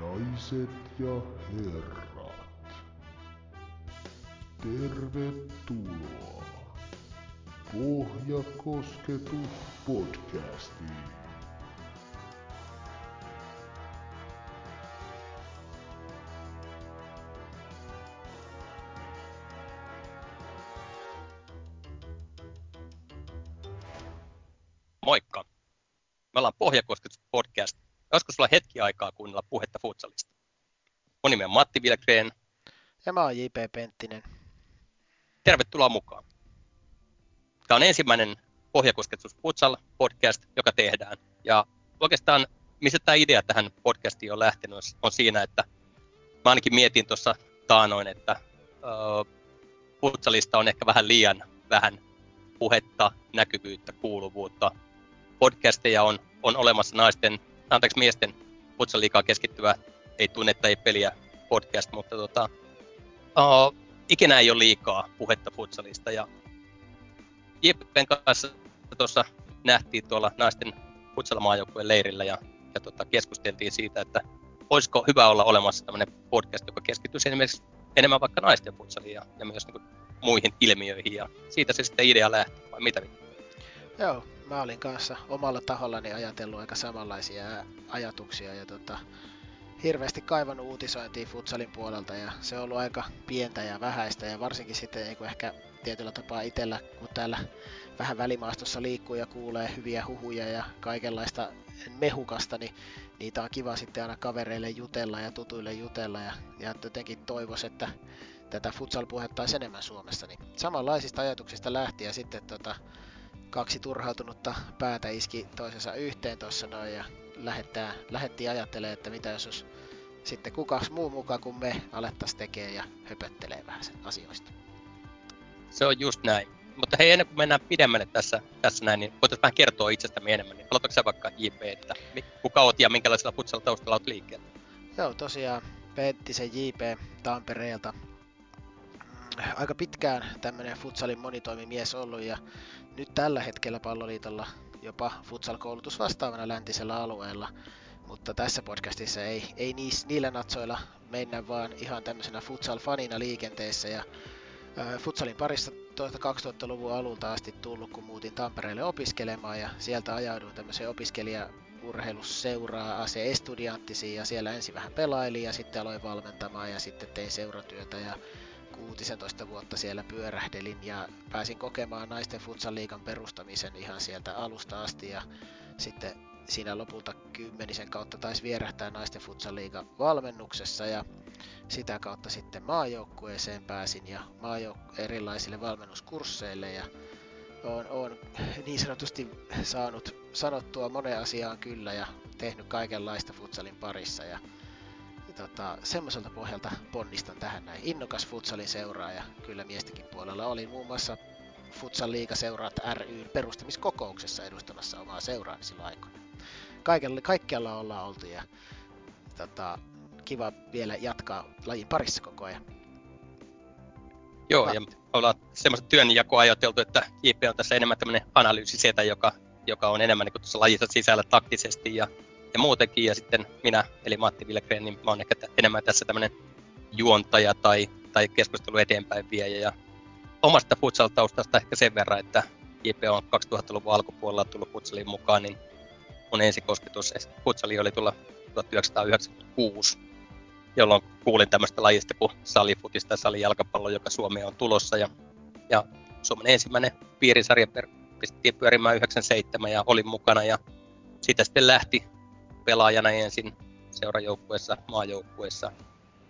naiset ja herrat. Tervetuloa Pohjakosketus podcastiin. Moikka! Me ollaan Pohjakosketus sulla hetki aikaa kuunnella puhetta futsalista? Mun nimi on Matti Vilgren. Ja mä oon J.P. Penttinen. Tervetuloa mukaan. Tämä on ensimmäinen Pohjakosketus Futsal podcast, joka tehdään. Ja oikeastaan, missä tämä idea tähän podcastiin on lähtenyt, on siinä, että mä ainakin mietin tuossa taanoin, että futsalista on ehkä vähän liian vähän puhetta, näkyvyyttä, kuuluvuutta. Podcasteja on, on olemassa naisten, anteeksi miesten futsaliikaa keskittyvä, ei tunnetta, ei peliä podcast, mutta tota, uh, ikinä ei ole liikaa puhetta futsalista. Ja Jeppen kanssa tuossa nähtiin tuolla naisten futsalmaajoukkueen leirillä ja, ja tota, keskusteltiin siitä, että olisiko hyvä olla olemassa tämmöinen podcast, joka keskittyisi esimerkiksi enemmän vaikka naisten futsaliin ja, ja myös niin kuin, muihin ilmiöihin. Ja siitä se sitten idea lähti, vai mitä? Joo, mä olin kanssa omalla tahollani ajatellut aika samanlaisia ajatuksia ja tota, hirveästi kaivannut uutisointia futsalin puolelta ja se on ollut aika pientä ja vähäistä ja varsinkin sitten niin ehkä tietyllä tapaa itsellä, kun täällä vähän välimaastossa liikkuu ja kuulee hyviä huhuja ja kaikenlaista mehukasta, niin niitä on kiva sitten aina kavereille jutella ja tutuille jutella ja, ja jotenkin toivois, että tätä futsal-puhetta enemmän Suomessa. Niin samanlaisista ajatuksista lähti ja sitten tota, kaksi turhautunutta päätä iski toisensa yhteen tuossa noin ja lähettää, lähettiin ajattelemaan, että mitä jos olisi sitten kukas muu mukaan kuin me alettaisiin tekemään ja höpöttelee vähän sen asioista. Se on just näin. Mutta hei, ennen kuin mennään pidemmälle tässä, tässä näin, niin voitaisiin vähän kertoa itsestämme enemmän. Niin aloitatko sä vaikka JP, että kuka oot ja minkälaisella futsal taustalla olet liikkeellä? Joo, tosiaan Penttisen JP Tampereelta. Aika pitkään tämmöinen futsalin monitoimimies ollut ja nyt tällä hetkellä palloliitolla jopa futsal-koulutus vastaavana läntisellä alueella. Mutta tässä podcastissa ei, ei niis, niillä natsoilla mennä vaan ihan tämmöisenä futsal-fanina liikenteessä ja futsalin parissa tuolta 2000-luvun alulta asti tullut, kun muutin Tampereelle opiskelemaan ja sieltä ajauduin tämmöiseen opiskelijaurheilusseuraa AC Estudianttisiin ja siellä ensin vähän pelailin ja sitten aloin valmentamaan ja sitten tein seuratyötä ja 16 vuotta siellä pyörähdelin ja pääsin kokemaan naisten futsal-liigan perustamisen ihan sieltä alusta asti ja sitten siinä lopulta kymmenisen kautta taisi vierähtää naisten futsal-liiga valmennuksessa ja sitä kautta sitten maajoukkueeseen pääsin ja maajouk- erilaisille valmennuskursseille ja olen, olen niin sanotusti saanut sanottua moneen asiaan kyllä ja tehnyt kaikenlaista futsalin parissa ja tota, semmoiselta pohjalta ponnistan tähän näin. Innokas futsalin seuraaja kyllä miestikin puolella. Olin muun muassa Futsal Liigaseuraat ryn perustamiskokouksessa edustamassa omaa seuraani silloin aikoina. Kaikella, kaikkialla ollaan oltu ja tota, kiva vielä jatkaa lajin parissa koko ajan. Joo, ja ollaan semmoista työnjakoa ajateltu, että JP on tässä enemmän tämmöinen analyysisetä, joka, joka on enemmän niin tuossa lajissa sisällä taktisesti ja, ja muutenkin. Ja sitten minä, eli Matti Vilgren, niin mä oon ehkä t- enemmän tässä tämmöinen juontaja tai, tai keskustelu eteenpäin viejä. Ja omasta futsal-taustasta ehkä sen verran, että JP on 2000-luvun alkupuolella tullut futsaliin mukaan, niin mun ensikosketus futsali oli tulla 1996 jolloin kuulin tämmöistä lajista kuin salifutista ja salijalkapallo, joka Suomeen on tulossa. Ja, ja Suomen ensimmäinen piirisarja pistettiin pyörimään 97 ja olin mukana ja siitä sitten lähti pelaajana ensin seurajoukkueessa, maajoukkueessa.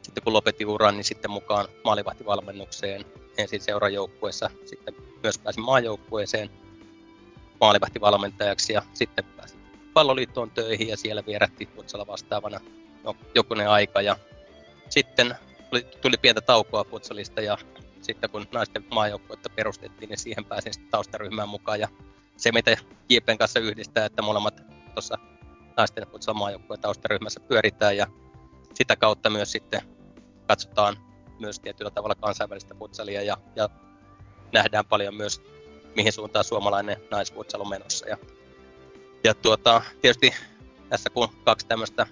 Sitten kun lopetin uran, niin sitten mukaan maalivahtivalmennukseen ensin seurajoukkueessa, sitten myös pääsin maajoukkueeseen maalivahtivalmentajaksi ja sitten pääsin palloliittoon töihin ja siellä vierätti futsala vastaavana no, jokunen aika ja sitten tuli pientä taukoa futsalista ja sitten kun naisten maajoukkuetta perustettiin, niin siihen pääsin taustaryhmään mukaan. Ja se, mitä JPn kanssa yhdistää, että molemmat tuossa naisten futsal maajoukkueen taustaryhmässä pyöritään ja sitä kautta myös sitten katsotaan myös tietyllä tavalla kansainvälistä futsalia ja, ja nähdään paljon myös, mihin suuntaan suomalainen naisfutsal on menossa. Ja, ja tuota, tietysti tässä kun kaksi tämmöistä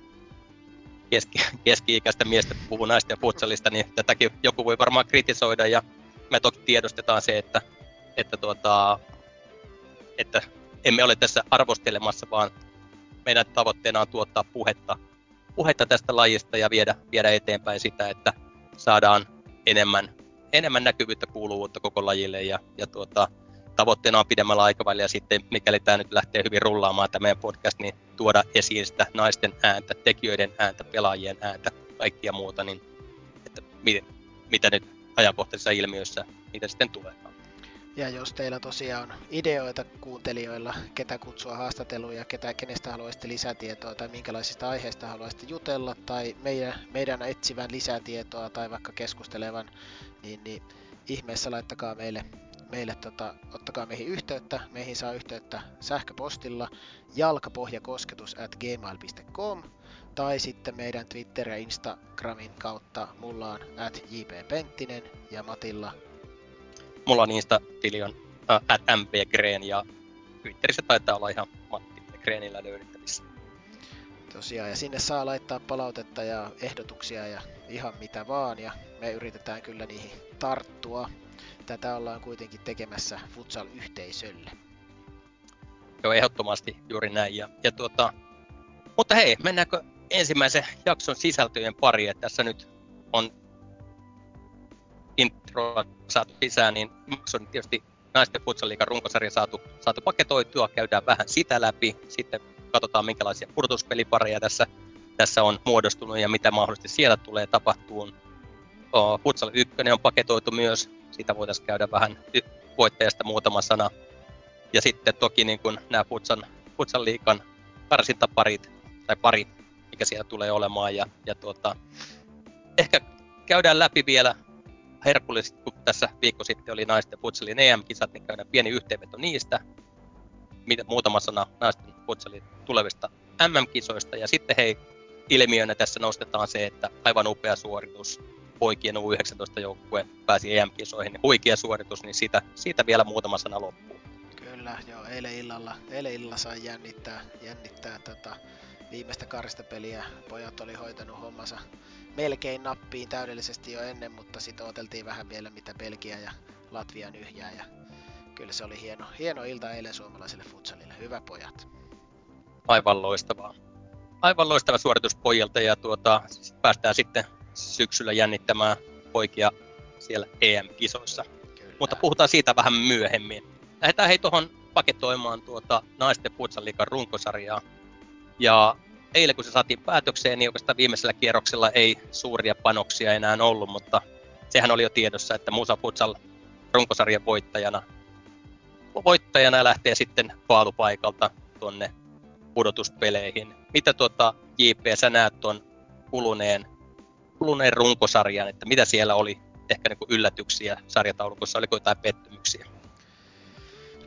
keski, keski-ikäistä miestä puhuu naisten futsalista, niin tätäkin joku voi varmaan kritisoida ja me toki tiedostetaan se, että, että, tuota, että emme ole tässä arvostelemassa, vaan meidän tavoitteena on tuottaa puhetta, puhetta tästä lajista ja viedä, viedä eteenpäin sitä, että saadaan enemmän, enemmän näkyvyyttä kuuluvuutta koko lajille ja, ja tuota, tavoitteena on pidemmällä aikavälillä sitten, mikäli tämä nyt lähtee hyvin rullaamaan tämä meidän podcast, niin tuoda esiin sitä naisten ääntä, tekijöiden ääntä, pelaajien ääntä, kaikkia muuta, niin että mit, mitä nyt ajankohtaisissa ilmiöissä niitä sitten tulee. Ja jos teillä tosiaan ideoita kuuntelijoilla, ketä kutsua haastatteluja, ketä, kenestä haluaisitte lisätietoa tai minkälaisista aiheista haluaisitte jutella tai meidän, meidän etsivän lisätietoa tai vaikka keskustelevan, niin, niin ihmeessä laittakaa meille meille tota, ottakaa meihin yhteyttä. Meihin saa yhteyttä sähköpostilla jalkapohjakosketus at gmail.com tai sitten meidän Twitter- ja Instagramin kautta mulla on at jppenttinen ja Matilla. Mulla on Insta-tili on uh, at mbgreen ja Twitterissä taitaa olla ihan Matti Greenillä löydettävissä. Tosiaan, ja sinne saa laittaa palautetta ja ehdotuksia ja ihan mitä vaan, ja me yritetään kyllä niihin tarttua tätä ollaan kuitenkin tekemässä futsal-yhteisölle. Joo, ehdottomasti juuri näin. Ja, ja tuota, mutta hei, mennäänkö ensimmäisen jakson sisältöjen pariin? Tässä nyt on intro saatu sisään, niin on tietysti naisten futsaliikan runkosarja saatu, saatu paketoitua, käydään vähän sitä läpi, sitten katsotaan minkälaisia pudotuspelipareja tässä, tässä on muodostunut ja mitä mahdollisesti siellä tulee tapahtuun. Futsal 1 on paketoitu myös, siitä voitaisiin käydä vähän voittajasta muutama sana. Ja sitten toki niin kuin nämä Futsan, Futsan liikan karsintaparit, tai pari, mikä siellä tulee olemaan. Ja, ja tuota, ehkä käydään läpi vielä herkullisesti, kun tässä viikko sitten oli naisten futsalin EM-kisat, niin käydään pieni yhteenveto niistä. Muutama sana naisten futsalin tulevista MM-kisoista. Ja sitten hei, ilmiönä tässä nostetaan se, että aivan upea suoritus poikien U19-joukkue pääsi EM-kisoihin, niin huikea suoritus, niin siitä, siitä vielä muutama sana loppuun. Kyllä, joo, eilen illalla, eilen illalla sai jännittää, jännittää tota, viimeistä karistapeliä. Pojat oli hoitanut hommansa melkein nappiin täydellisesti jo ennen, mutta sitten oteltiin vähän vielä mitä Belgia ja Latvia nyhjää. Ja kyllä se oli hieno, hieno ilta eilen suomalaiselle futsalille. Hyvä pojat. Aivan loistavaa. Aivan loistava suoritus pojilta ja tuota, päästään sitten syksyllä jännittämään poikia siellä EM-kisoissa. Kyllä. Mutta puhutaan siitä vähän myöhemmin. Lähdetään hei tuohon paketoimaan tuota naisten futsaliikan runkosarjaa. Ja eilen kun se saatiin päätökseen, niin oikeastaan viimeisellä kierroksella ei suuria panoksia enää ollut, mutta sehän oli jo tiedossa, että Musa Futsal runkosarjan voittajana, voittajana lähtee sitten paalupaikalta tuonne pudotuspeleihin. Mitä tuota JP sä näet tuon kuluneen kuluneen runkosarjan, että mitä siellä oli ehkä niin yllätyksiä sarjataulukossa, oliko jotain pettymyksiä?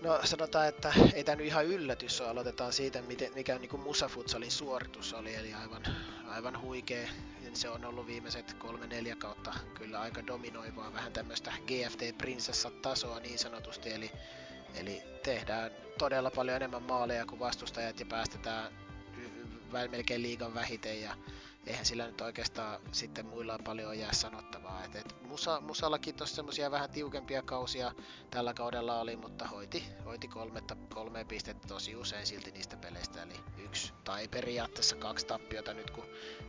No sanotaan, että ei tämä nyt ihan yllätys ole. Aloitetaan siitä, miten, mikä niin kuin Musa Futsalin suoritus oli, eli aivan, aivan huikea. Se on ollut viimeiset kolme-neljä kautta kyllä aika dominoivaa, vähän tämmöistä GFT Prinsessa-tasoa niin sanotusti, eli, eli tehdään todella paljon enemmän maaleja kuin vastustajat ja päästetään melkein liigan vähiten ja eihän sillä nyt oikeastaan sitten muilla paljon jää sanottavaa. Et, et Musa, Musallakin tuossa semmoisia vähän tiukempia kausia tällä kaudella oli, mutta hoiti, hoiti kolme, kolme pistettä tosi usein silti niistä peleistä. Eli yksi tai periaatteessa kaksi tappiota nyt, kun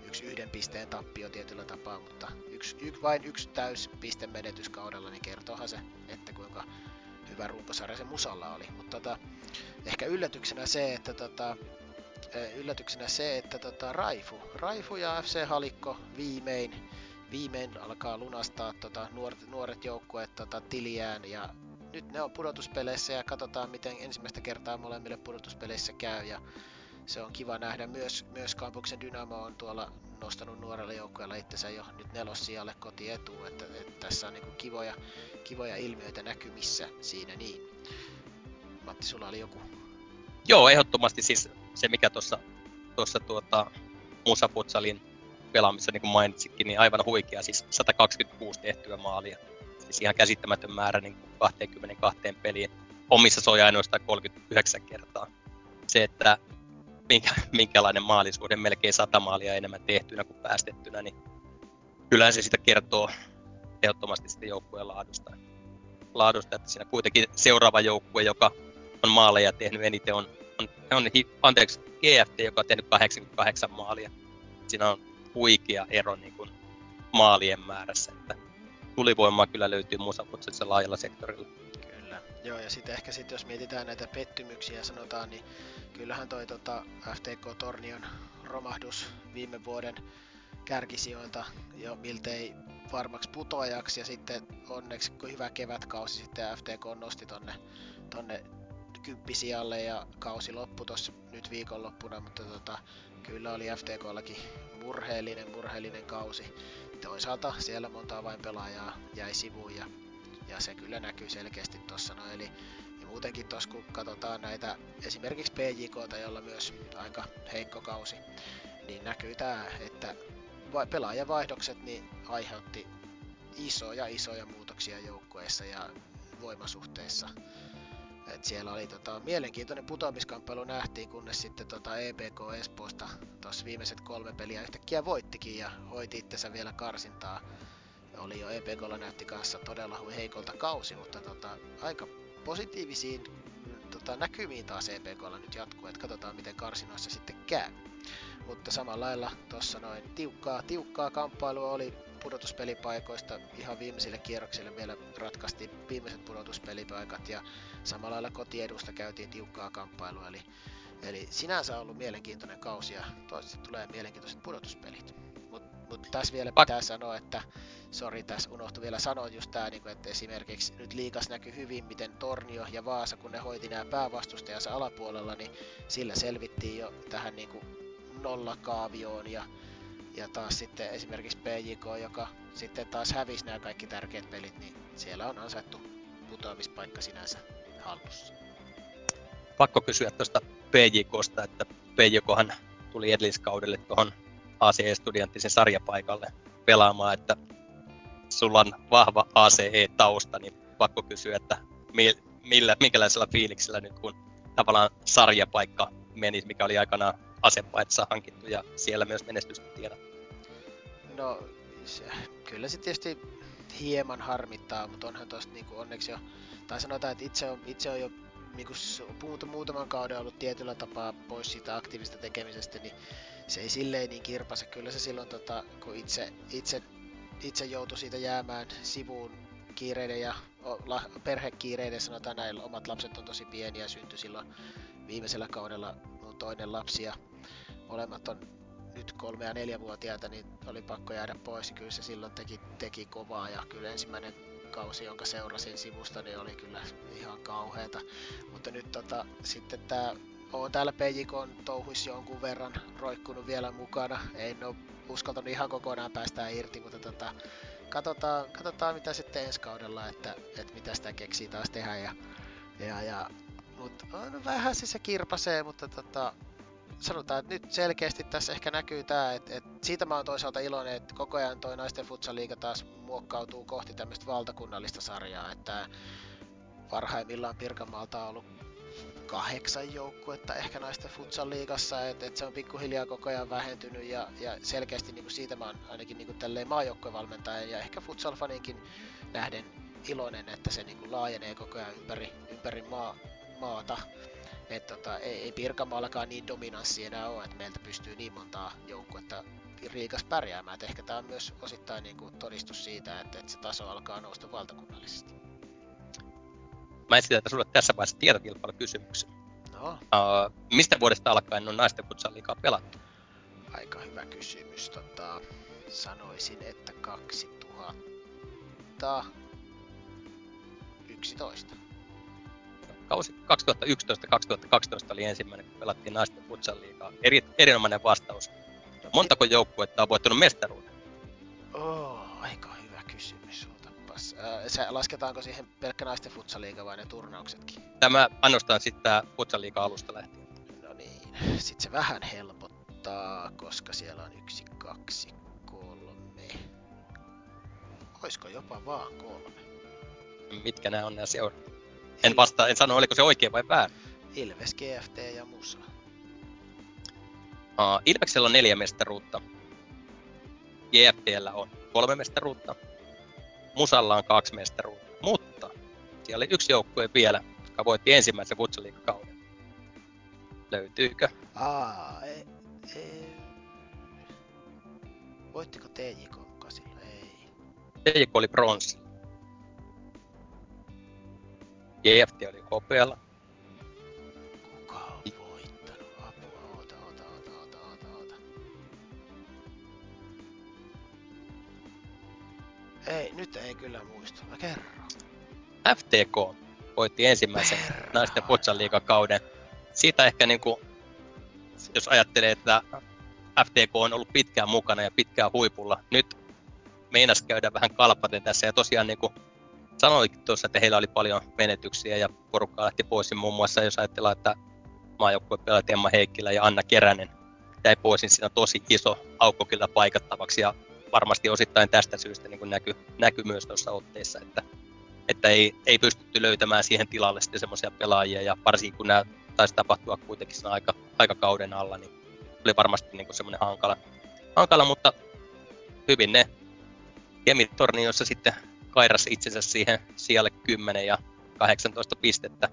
yksi yhden pisteen tappio tietyllä tapaa, mutta yksi, yksi, vain yksi täys pistemenetys kaudella, niin kertoohan se, että kuinka hyvä runkosarja se Musalla oli. Mutta tota, ehkä yllätyksenä se, että tota, yllätyksenä se, että tota, Raifu, Raifu ja FC Halikko viimein, viimein alkaa lunastaa tota, nuoret, nuoret joukkueet tota, tiliään ja nyt ne on pudotuspeleissä ja katsotaan miten ensimmäistä kertaa molemmille pudotuspeleissä käy ja se on kiva nähdä. Myös, myös kampuksen Dynamo on tuolla nostanut nuorella joukkueella itsensä jo nyt nelossijalle kotietuun, että, että tässä on niin kivoja, kivoja ilmiöitä näkymissä siinä niin. Matti, sulla oli joku Joo, ehdottomasti siis se, mikä tuossa tuossa tuota, Musa Futsalin pelaamissa, niin kuin mainitsitkin, niin aivan huikea, siis 126 tehtyä maalia. Siis ihan käsittämätön määrä niin kuin 22 peliin. Omissa soja ainoastaan 39 kertaa. Se, että minkä, minkälainen maalisuhde, melkein sata maalia enemmän tehtynä kuin päästettynä, niin kyllähän se sitä kertoo ehdottomasti sitten joukkueen laadusta. laadusta. Että siinä kuitenkin seuraava joukkue, joka on maaleja tehnyt eniten, on, on, on anteeksi, GFT, joka on tehnyt 88 maalia. Siinä on huikea ero niin kuin maalien määrässä, että tulivoimaa kyllä löytyy muussa laajalla sektorilla. Kyllä. Joo, ja sitten ehkä sit, jos mietitään näitä pettymyksiä sanotaan, niin kyllähän toi tota, FTK Tornion romahdus viime vuoden kärkisijoilta jo miltei varmaksi putoajaksi ja sitten onneksi kun hyvä kevätkausi sitten FTK nosti tonne, tonne kymppisijalle ja kausi loppui tuossa nyt viikonloppuna, mutta tota, kyllä oli FTKllakin murheellinen, murheellinen kausi. Toisaalta siellä monta vain pelaajaa jäi sivuun ja, ja se kyllä näkyy selkeästi tuossa. No, eli ja muutenkin tuossa kun katsotaan näitä esimerkiksi PJK, jolla myös aika heikko kausi, niin näkyy tämä, että pelaajavaihdokset niin aiheutti isoja isoja muutoksia joukkueissa ja voimasuhteissa. Et siellä oli tota, mielenkiintoinen putoamiskamppailu nähtiin, kunnes sitten tota EPK Espoosta tuossa viimeiset kolme peliä yhtäkkiä voittikin ja hoiti itsensä vielä karsintaa. Oli jo EPKlla näytti kanssa todella heikolta kausi, mutta tota, aika positiivisiin tota, näkymiin taas EPKlla nyt jatkuu, että katsotaan miten karsinoissa sitten käy. Mutta samalla lailla tuossa noin tiukkaa, tiukkaa kamppailua oli pudotuspelipaikoista ihan viimeisille kierroksille vielä ratkaistiin viimeiset pudotuspelipaikat ja samalla lailla kotiedusta käytiin tiukkaa kamppailua. Eli, eli sinänsä on ollut mielenkiintoinen kausi ja toivottavasti tulee mielenkiintoiset pudotuspelit. Mutta mut tässä vielä pitää sanoa, että sori, tässä unohtui vielä sanoa just tämä, niin että esimerkiksi nyt liikas näkyy hyvin, miten Tornio ja Vaasa, kun ne hoiti nämä päävastustajansa alapuolella, niin sillä selvittiin jo tähän niin kuin nollakaavioon ja ja taas sitten esimerkiksi PJK, joka sitten taas hävisi nämä kaikki tärkeät pelit, niin siellä on asettu putoamispaikka sinänsä hallussa. Pakko kysyä tuosta PJKsta, että PJKhan tuli edelliskaudelle tuohon ACE-studianttisen sarjapaikalle pelaamaan, että sulla on vahva ACE-tausta, niin pakko kysyä, että millä, minkälaisella fiiliksellä nyt kun tavallaan sarjapaikka meni, mikä oli aikanaan asepaitsa hankittu ja siellä myös menestystä tiedät? No, se, kyllä se tietysti hieman harmittaa, mutta onhan tosta niinku onneksi jo, tai sanotaan, että itse on, itse on jo niinku muutaman kauden ollut tietyllä tapaa pois siitä aktiivista tekemisestä, niin se ei silleen niin kirpase. Kyllä se silloin, tota, kun itse, itse, itse joutui siitä jäämään sivuun kiireiden ja perhekiireiden, sanotaan näin, omat lapset on tosi pieniä syntyi silloin viimeisellä kaudella mun toinen lapsi ja molemmat on nyt kolme- ja neljävuotiaita, niin oli pakko jäädä pois. Kyllä se silloin teki, teki kovaa ja kyllä ensimmäinen kausi, jonka seurasin sivusta, niin oli kyllä ihan kauheata. Mutta nyt tota, sitten tämä on täällä PJKn touhuissa jonkun verran roikkunut vielä mukana. En ole uskaltanut ihan kokonaan päästää irti, mutta tota, katsotaan, katsotaan mitä sitten ensi kaudella, että, että mitä sitä keksii taas tehdä. Ja, ja, ja, mutta no, vähän se, se kirpasee, mutta tota, sanotaan, että nyt selkeästi tässä ehkä näkyy tämä, että, että siitä mä oon toisaalta iloinen, että koko ajan toi naisten futsal-liiga taas muokkautuu kohti tämmöistä valtakunnallista sarjaa, että parhaimmillaan Pirkanmaalta on ollut kahdeksan joukkuetta ehkä naisten futsal-liigassa, että, että se on pikkuhiljaa koko ajan vähentynyt ja, ja selkeästi niin kuin siitä mä oon ainakin niin kuin tälleen maajoukkuevalmentaja ja ehkä futsal-faninkin nähden iloinen, että se niin kuin laajenee koko ajan ympäri, ympäri maa, maata et tota, ei, ei Pirkanmaallakaan niin dominanssi enää ole, että meiltä pystyy niin montaa joukkuetta Riikas pärjäämään. Et ehkä tämä on myös osittain niin kuin todistus siitä, että, että se taso alkaa nousta valtakunnallisesti. Mä esitän sulle tässä vaiheessa tietokilpailukysymyksen. No. Uh, mistä vuodesta alkaen on naisten futsal liikaa pelattu? Aika hyvä kysymys. Tota, sanoisin, että 2011 kausi 2011-2012 oli ensimmäinen, kun pelattiin naisten futsal liigaa. Eri, erinomainen vastaus. Montako joukkuetta on voittanut mestaruuden? Oh, aika hyvä kysymys. Otapas. Äh, lasketaanko siihen pelkkä naisten futsaliiga vai ne turnauksetkin? Tämä ainoastaan sitten futsal alusta lähtien. No niin, sitten se vähän helpottaa, koska siellä on yksi, kaksi, kolme. Oisko jopa vaan kolme? Mitkä nämä on nämä seurat? En vastaa, en sano oliko se oikein vai väärin. Ilves, GFT ja Musa. Uh, Ilveksellä on neljä mestaruutta. JFTllä on kolme mestaruutta. Musalla on kaksi mestaruutta. Mutta siellä oli yksi joukkue vielä, joka voitti ensimmäisen futsaliikakauden. Löytyykö? Aa, ei, ei. Voittiko TJK silloin? Ei. TJK oli bronssi. JFT oli hopealla. Kuka on voittanut? Apua, oota, oota, oota, oota, oota, oota. Ei, nyt ei kyllä muista. Mä kerron. FTK voitti ensimmäisen Herra. naisten futsal kauden. Siitä ehkä niinku, jos ajattelee, että FTK on ollut pitkään mukana ja pitkään huipulla, nyt meinas käydä vähän kalpaten tässä ja tosiaan niinku sanoikin tuossa, että heillä oli paljon menetyksiä ja porukka lähti pois. Muun muassa jos ajatellaan, että maajoukkue pelaat Emma Heikkilä ja Anna Keränen jäi pois, niin siinä on tosi iso aukko kyllä paikattavaksi ja varmasti osittain tästä syystä niin näkyy näky myös tuossa otteessa, että, että ei, ei pystytty löytämään siihen tilalle sitten semmoisia pelaajia ja varsinkin kun nämä taisi tapahtua kuitenkin siinä aika, aikakauden alla, niin oli varmasti niin semmoinen hankala, hankala, mutta hyvin ne Kemitorniossa sitten kairas itsensä siihen sijalle 10 ja 18 pistettä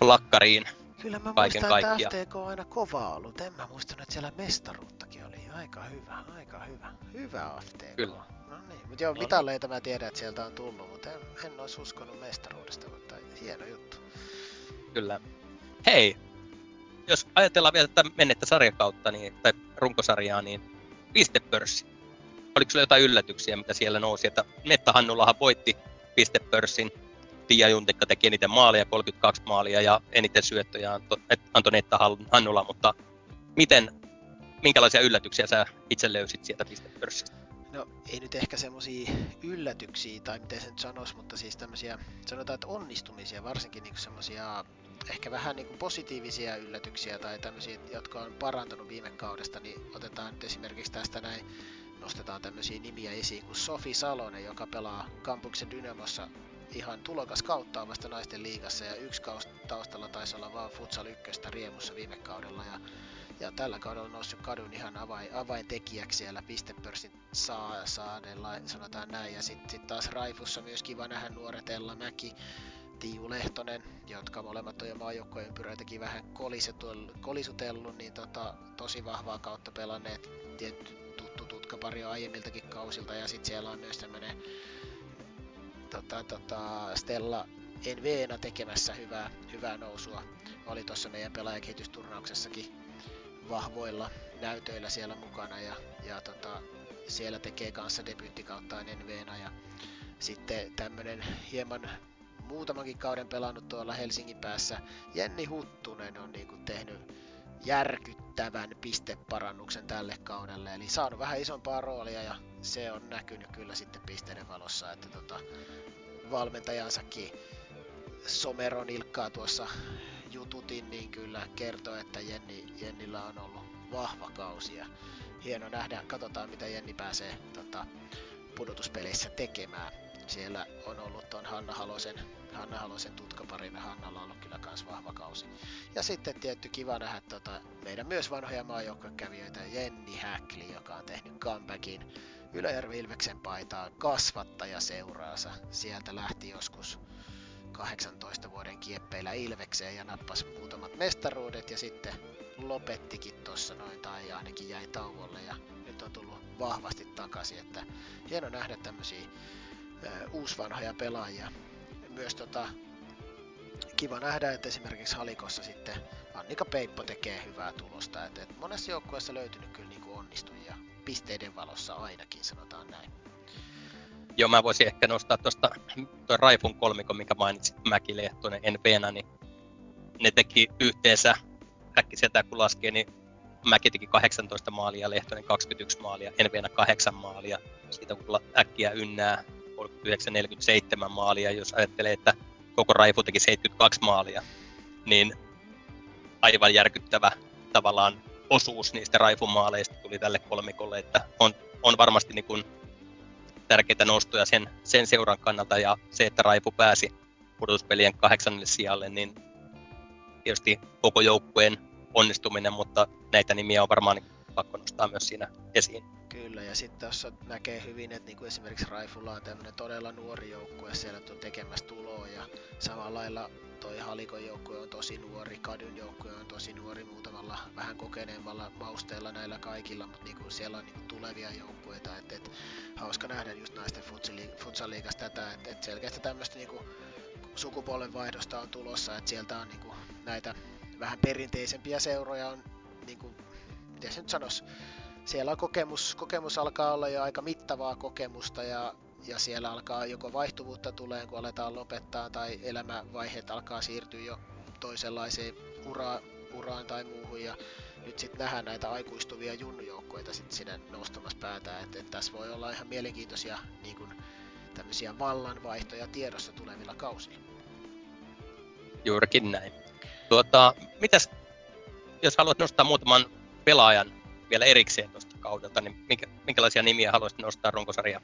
lakkariin. Kyllä mä Kaiken muistan, että kaikkiaan. FTK on aina kova ollut. En mä muistanut, että siellä mestaruuttakin oli. Aika hyvä, aika hyvä. Hyvä FTK. Kyllä. No niin, mutta joo, No mitalleita mä tiedän, että sieltä on tullut, mutta en, en olisi uskonut mestaruudesta, mutta hieno juttu. Kyllä. Hei, jos ajatellaan vielä tätä mennettä sarjakautta niin, tai runkosarjaa, niin pistepörssi. Oliko sulla jotain yllätyksiä, mitä siellä nousi? Että Netta Hannullahan voitti pistepörssin. Tiia Juntikka teki eniten maalia, 32 maalia ja eniten syöttöjä antoi, Netta Hannula, mutta miten, minkälaisia yllätyksiä sä itse löysit sieltä pistepörssistä? No ei nyt ehkä semmosia yllätyksiä tai miten sen nyt sanois, mutta siis tämmösiä sanotaan, että onnistumisia, varsinkin niinku semmosia ehkä vähän niinku positiivisia yllätyksiä tai tämmöisiä, jotka on parantunut viime kaudesta, niin otetaan nyt esimerkiksi tästä näin, nostetaan tämmöisiä nimiä esiin kuin Sofi Salonen, joka pelaa Kampuksen Dynamossa ihan tulokas kautta vasta naisten liigassa ja yksi taustalla taisi olla vaan Futsal ykköstä riemussa viime kaudella ja ja tällä kaudella on noussut kadun ihan avain, avaintekijäksi siellä pistepörssin saa, saadella, sanotaan näin. Ja sitten sit taas Raifussa myös kiva nähdä nuoret Ella Mäki, Tiiu Lehtonen, jotka molemmat on jo maajoukkojen vähän kolisutellut, niin tota, tosi vahvaa kautta pelanneet. Tietty jo aiemmiltakin kausilta ja sitten siellä on myös tämmönen tota, tota, Stella Enveena tekemässä hyvää, hyvää nousua. Oli tuossa meidän pelaajakehitysturnauksessakin vahvoilla näytöillä siellä mukana ja, ja tota, siellä tekee kanssa debyyttikauttaan Enveena ja sitten tämmönen hieman muutamankin kauden pelannut tuolla Helsingin päässä Jenni Huttunen on niinku tehnyt järkyttävän pisteparannuksen tälle kaudelle, eli saanut vähän isompaa roolia ja se on näkynyt kyllä sitten pisteiden valossa, että tota, valmentajansakin Someron Ilkkaa tuossa jututin, niin kyllä kertoo, että Jenni, Jennillä on ollut vahva kausi ja hieno nähdä, katsotaan mitä Jenni pääsee tota, pudotuspeleissä tekemään. Siellä on ollut ton Hanna Halosen, Hanna Halosen tutkaparina, Hannalla on ollut kyllä kans vahva kausi. Ja sitten tietty kiva nähdä tota, meidän myös vanhoja maajoukkokävijöitä Jenni Häkli, joka on tehnyt comebackin Ylöjärvi Ilveksen paitaa kasvattaja seuraansa. Sieltä lähti joskus 18 vuoden kieppeillä Ilvekseen ja nappasi muutamat mestaruudet ja sitten lopettikin tuossa noin tai ainakin jäi tauolle ja nyt on tullut vahvasti takaisin, että hieno nähdä tämmöisiä uusvanhoja pelaajia. Myös tota, kiva nähdä, että esimerkiksi Halikossa sitten Annika Peippo tekee hyvää tulosta, että, että monessa joukkueessa löytynyt kyllä niin onnistujia pisteiden valossa ainakin, sanotaan näin. Joo, mä voisin ehkä nostaa tuosta tuo Raifun kolmikon, mikä mainitsit, Mäki, Lehtonen, Enveena, niin ne teki yhteensä, äkkiseltä kun laskee, niin Mäki teki 18 maalia, Lehtonen 21 maalia, Enveena 8 maalia. Siitä kun äkkiä ynnää 39-47 maalia, jos ajattelee, että koko Raifu teki 72 maalia, niin aivan järkyttävä tavallaan osuus niistä Raifun maaleista tuli tälle kolmikolle, että on, on varmasti niin kuin tärkeitä nostoja sen, sen seuran kannalta ja se, että Raifu pääsi pudotuspelien kahdeksannelle sijalle, niin tietysti koko joukkueen onnistuminen, mutta näitä nimiä on varmaan pakko nostaa myös siinä esiin. Kyllä, ja sitten tuossa näkee hyvin, että niinku esimerkiksi Raifulla on tämmöinen todella nuori joukkue, siellä on tekemässä tuloa, ja samalla lailla toi Halikon joukkue on tosi nuori, Kadyn joukkue on tosi nuori muutamalla vähän kokeneemmalla mausteella näillä kaikilla, mutta niinku siellä on niinku tulevia joukkueita, että et, hauska nähdä just naisten futsaliigassa tätä, että et selkeästi tämmöistä niinku sukupolvenvaihdosta on tulossa, että sieltä on niinku näitä vähän perinteisempiä seuroja on niinku, miten se nyt sanoisi, siellä on kokemus, kokemus alkaa olla jo aika mittavaa kokemusta ja, ja siellä alkaa joko vaihtuvuutta tulee, kun aletaan lopettaa tai elämänvaiheet alkaa siirtyä jo toisenlaiseen ura, uraan tai muuhun ja nyt sitten nähdään näitä aikuistuvia junnujoukkoita sitten sinne nostamassa päätä, että et tässä voi olla ihan mielenkiintoisia niin kun, tämmöisiä vallanvaihtoja tiedossa tulevilla kausilla. Juurikin näin. Tuota, mitäs, jos haluat nostaa muutaman pelaajan vielä erikseen tuosta kaudelta, niin minkä, minkälaisia nimiä haluaisit nostaa runkosarja,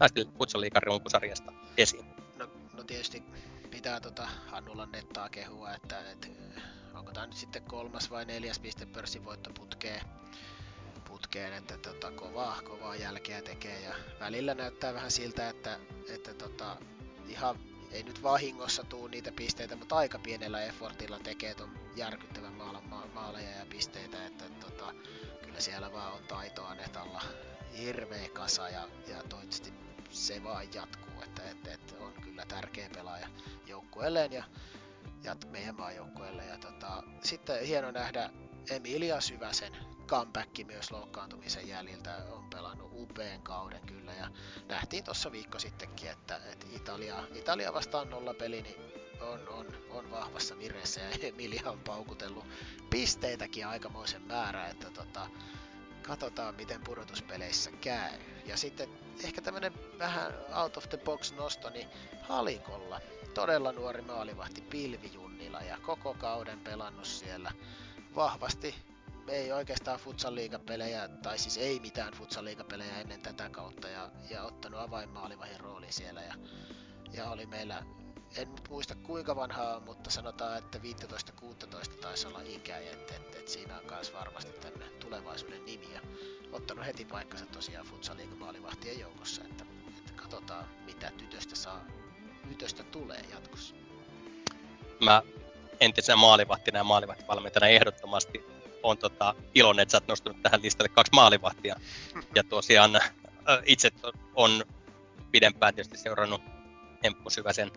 naisten futsaliikan runkosarjasta esiin? No, no tietysti pitää tota Hannulan nettaa kehua, että et, onko tämä nyt sitten kolmas vai neljäs piste pörssin voittoputkeen, putkeen, että tota, kovaa, kovaa jälkeä tekee ja välillä näyttää vähän siltä, että, että tota, ihan ei nyt vahingossa tuu niitä pisteitä, mutta aika pienellä effortilla tekee ton järkyttävän maaleja ja pisteitä, että tota, siellä vaan on taitoa netalla hirveä kasa ja, ja toivottavasti se vaan jatkuu, että, että, että on kyllä tärkeä pelaaja joukkueelleen ja, ja meidän maajoukkueelle. Ja tota, sitten hieno nähdä Emilia Syväsen comeback myös loukkaantumisen jäljiltä on pelannut upean kauden kyllä ja nähtiin tuossa viikko sittenkin, että, että Italia, Italia vastaan nolla peli niin on, on, on vahvassa vireessä ja Emilia on paukutellut pisteitäkin aikamoisen määrä, että tota, katsotaan miten pudotuspeleissä käy. Ja sitten ehkä tämmönen vähän out of the box nosto, niin Halikolla todella nuori maalivahti Pilvijunnila ja koko kauden pelannut siellä vahvasti ei oikeastaan futsal-liigapelejä, tai siis ei mitään futsal-liigapelejä ennen tätä kautta, ja, ja ottanut avainmaalivahin roolin siellä, ja, ja oli meillä, en nyt muista kuinka vanhaa, mutta sanotaan, että 15-16 taisi olla ikä, että et, et siinä on myös varmasti tämmöinen tulevaisuuden nimi, ja ottanut heti paikkansa tosiaan futsal maalivahtien joukossa, että, että katsotaan mitä tytöstä saa, tytöstä tulee jatkossa. Mä entisenä maalivahtina ja maalivahtivalmentajana ehdottomasti on tota, iloinen, että sä oot nostanut tähän listalle kaksi maalivahtia. Ja tosiaan itse on pidempään tietysti seurannut Emppu Syväsen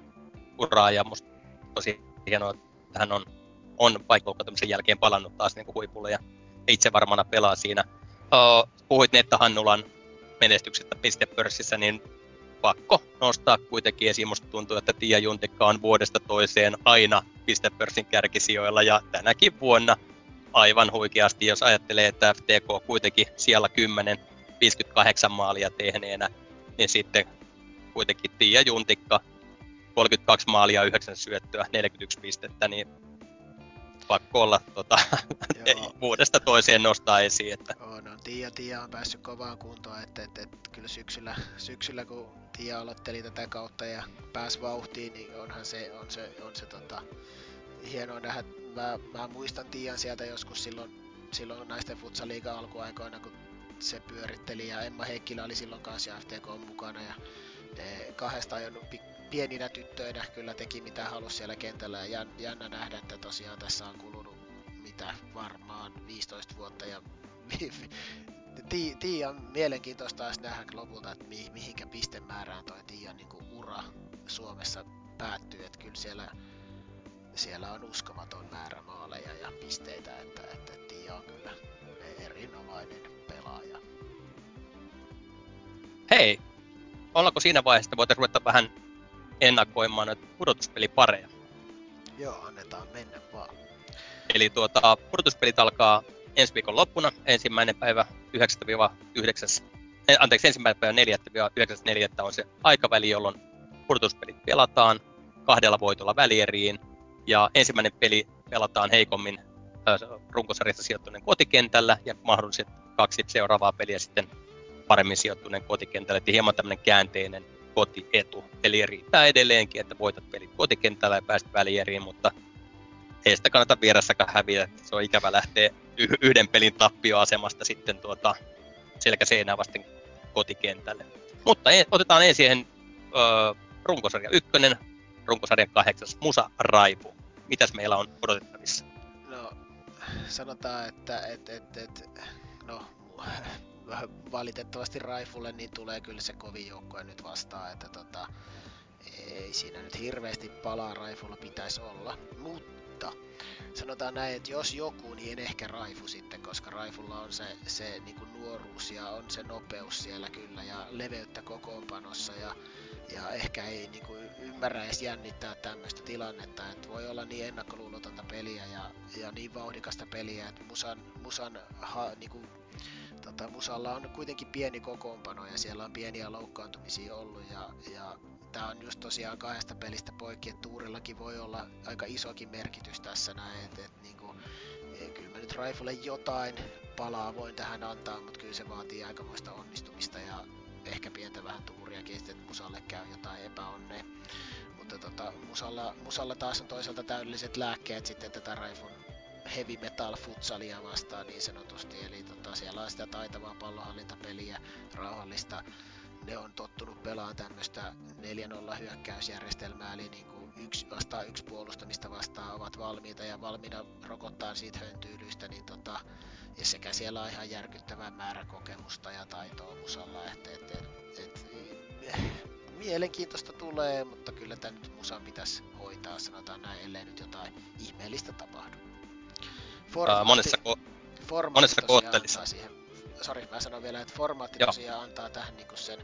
uraa ja musta tosi hienoa, että hän on, on paikkaukautumisen jälkeen palannut taas niin kuin huipulle ja itse varmana pelaa siinä. Uh, puhuit Netta Hannulan menestyksestä pistepörssissä, niin pakko nostaa kuitenkin esiin. Musta tuntuu, että Tia Juntikka on vuodesta toiseen aina pistepörssin kärkisijoilla ja tänäkin vuonna aivan huikeasti, jos ajattelee, että FTK kuitenkin siellä 10, 58 maalia tehneenä, niin sitten kuitenkin Tiia Juntikka, 32 maalia, 9 syöttöä, 41 pistettä, niin pakko olla tota, vuodesta toiseen nostaa esiin. Että... On, on. Tiia, Tiia on päässyt kovaan kuntoon, että, että, että kyllä syksyllä, syksyllä, kun Tiia aloitteli tätä kautta ja pääsi vauhtiin, niin onhan se, on se, on se tota, hienoa nähdä. Mä, mä muistan Tiian sieltä joskus silloin, silloin naisten futsaliigan alkuaikoina, kun se pyöritteli ja Emma Heikkilä oli silloin kanssa FTK mukana ja ne kahdesta jo pieninä tyttöinä kyllä teki mitä halusi siellä kentällä. Ja jännä nähdä, että tosiaan tässä on kulunut mitä varmaan 15 vuotta. Ja Tiian mielenkiintoista olisi nähdä lopulta, että mi, mihinkä pistemäärään toi Tiian niin ura Suomessa päättyy, että kyllä siellä siellä on uskomaton määrä maaleja ja pisteitä, että, että Tia on kyllä erinomainen pelaaja. Hei, ollaanko siinä vaiheessa, että voitaisiin ruveta vähän ennakoimaan noita pudotuspelipareja? Joo, annetaan mennä vaan. Eli tuota, pudotuspelit alkaa ensi viikon loppuna, ensimmäinen päivä 9-9, eh, anteeksi, ensimmäinen päivä 4-9.4. on se aikaväli, jolloin pudotuspelit pelataan kahdella voitolla välieriin ja ensimmäinen peli pelataan heikommin runkosarjasta sijoittuneen kotikentällä ja mahdolliset kaksi seuraavaa peliä sitten paremmin sijoittuneen kotikentällä. Eli hieman tämmöinen käänteinen kotietu. Eli riittää edelleenkin, että voitat pelit kotikentällä ja pääset välieriin, mutta ei sitä kannata vierassakaan häviä. Se on ikävä lähteä yhden pelin tappioasemasta sitten tuota selkäseinää vasten kotikentälle. Mutta e- otetaan ensin siihen öö, runkosarja ykkönen, runkosarjan kahdeksas Musa Raipu. Mitäs meillä on odotettavissa? No, sanotaan, että et, et, et, no, valitettavasti Raifulle niin tulee kyllä se kovin joukkue nyt vastaan, että tota, ei siinä nyt hirveästi palaa Raifulla pitäisi olla, mutta sanotaan näin, että jos joku, niin en ehkä Raifu sitten, koska Raifulla on se, se niin kuin nuoruus ja on se nopeus siellä kyllä ja leveyttä kokoonpanossa ja, ja ehkä ei niin kuin ymmärrä edes jännittää tämmöistä tilannetta, että voi olla niin ennakkoluulotonta peliä ja, ja niin vauhdikasta peliä, että Musan, Musan ha, niin kuin, tota, Musalla on kuitenkin pieni kokoonpano ja siellä on pieniä loukkaantumisia ollut ja, ja tämä on just tosiaan kahdesta pelistä poikki, että Tuurillakin voi olla aika isokin merkitys tässä näin, että et, niinku, e, kyllä mä nyt Raifulle jotain palaa voin tähän antaa, mutta kyllä se vaatii aikamoista onnistumista ja ehkä pientä vähän tuuriakin, että Musalle käy jotain epäonnea. Mutta tota, Musalla, Musalla taas on toisaalta täydelliset lääkkeet sitten tätä Raifun heavy metal futsalia vastaan niin sanotusti, eli tota, siellä on sitä taitavaa pallonhallintapeliä, rauhallista ne on tottunut pelaamaan tämmöistä 4-0 hyökkäysjärjestelmää, eli niin kuin yksi vastaan yksi puolustamista vastaan ovat valmiita ja valmiina rokottaa siitä höntyylyistä, niin tota, ja sekä siellä on ihan järkyttävä määrä kokemusta ja taitoa musalla, että et, et, et, mielenkiintoista tulee, mutta kyllä tämä nyt musan pitäisi hoitaa, sanotaan näin, ellei nyt jotain ihmeellistä tapahdu. Formaatti, monessa, ko- monessa koottelissa. Siihen sori, mä sanon vielä, että formaatti Joo. tosiaan antaa tähän niin sen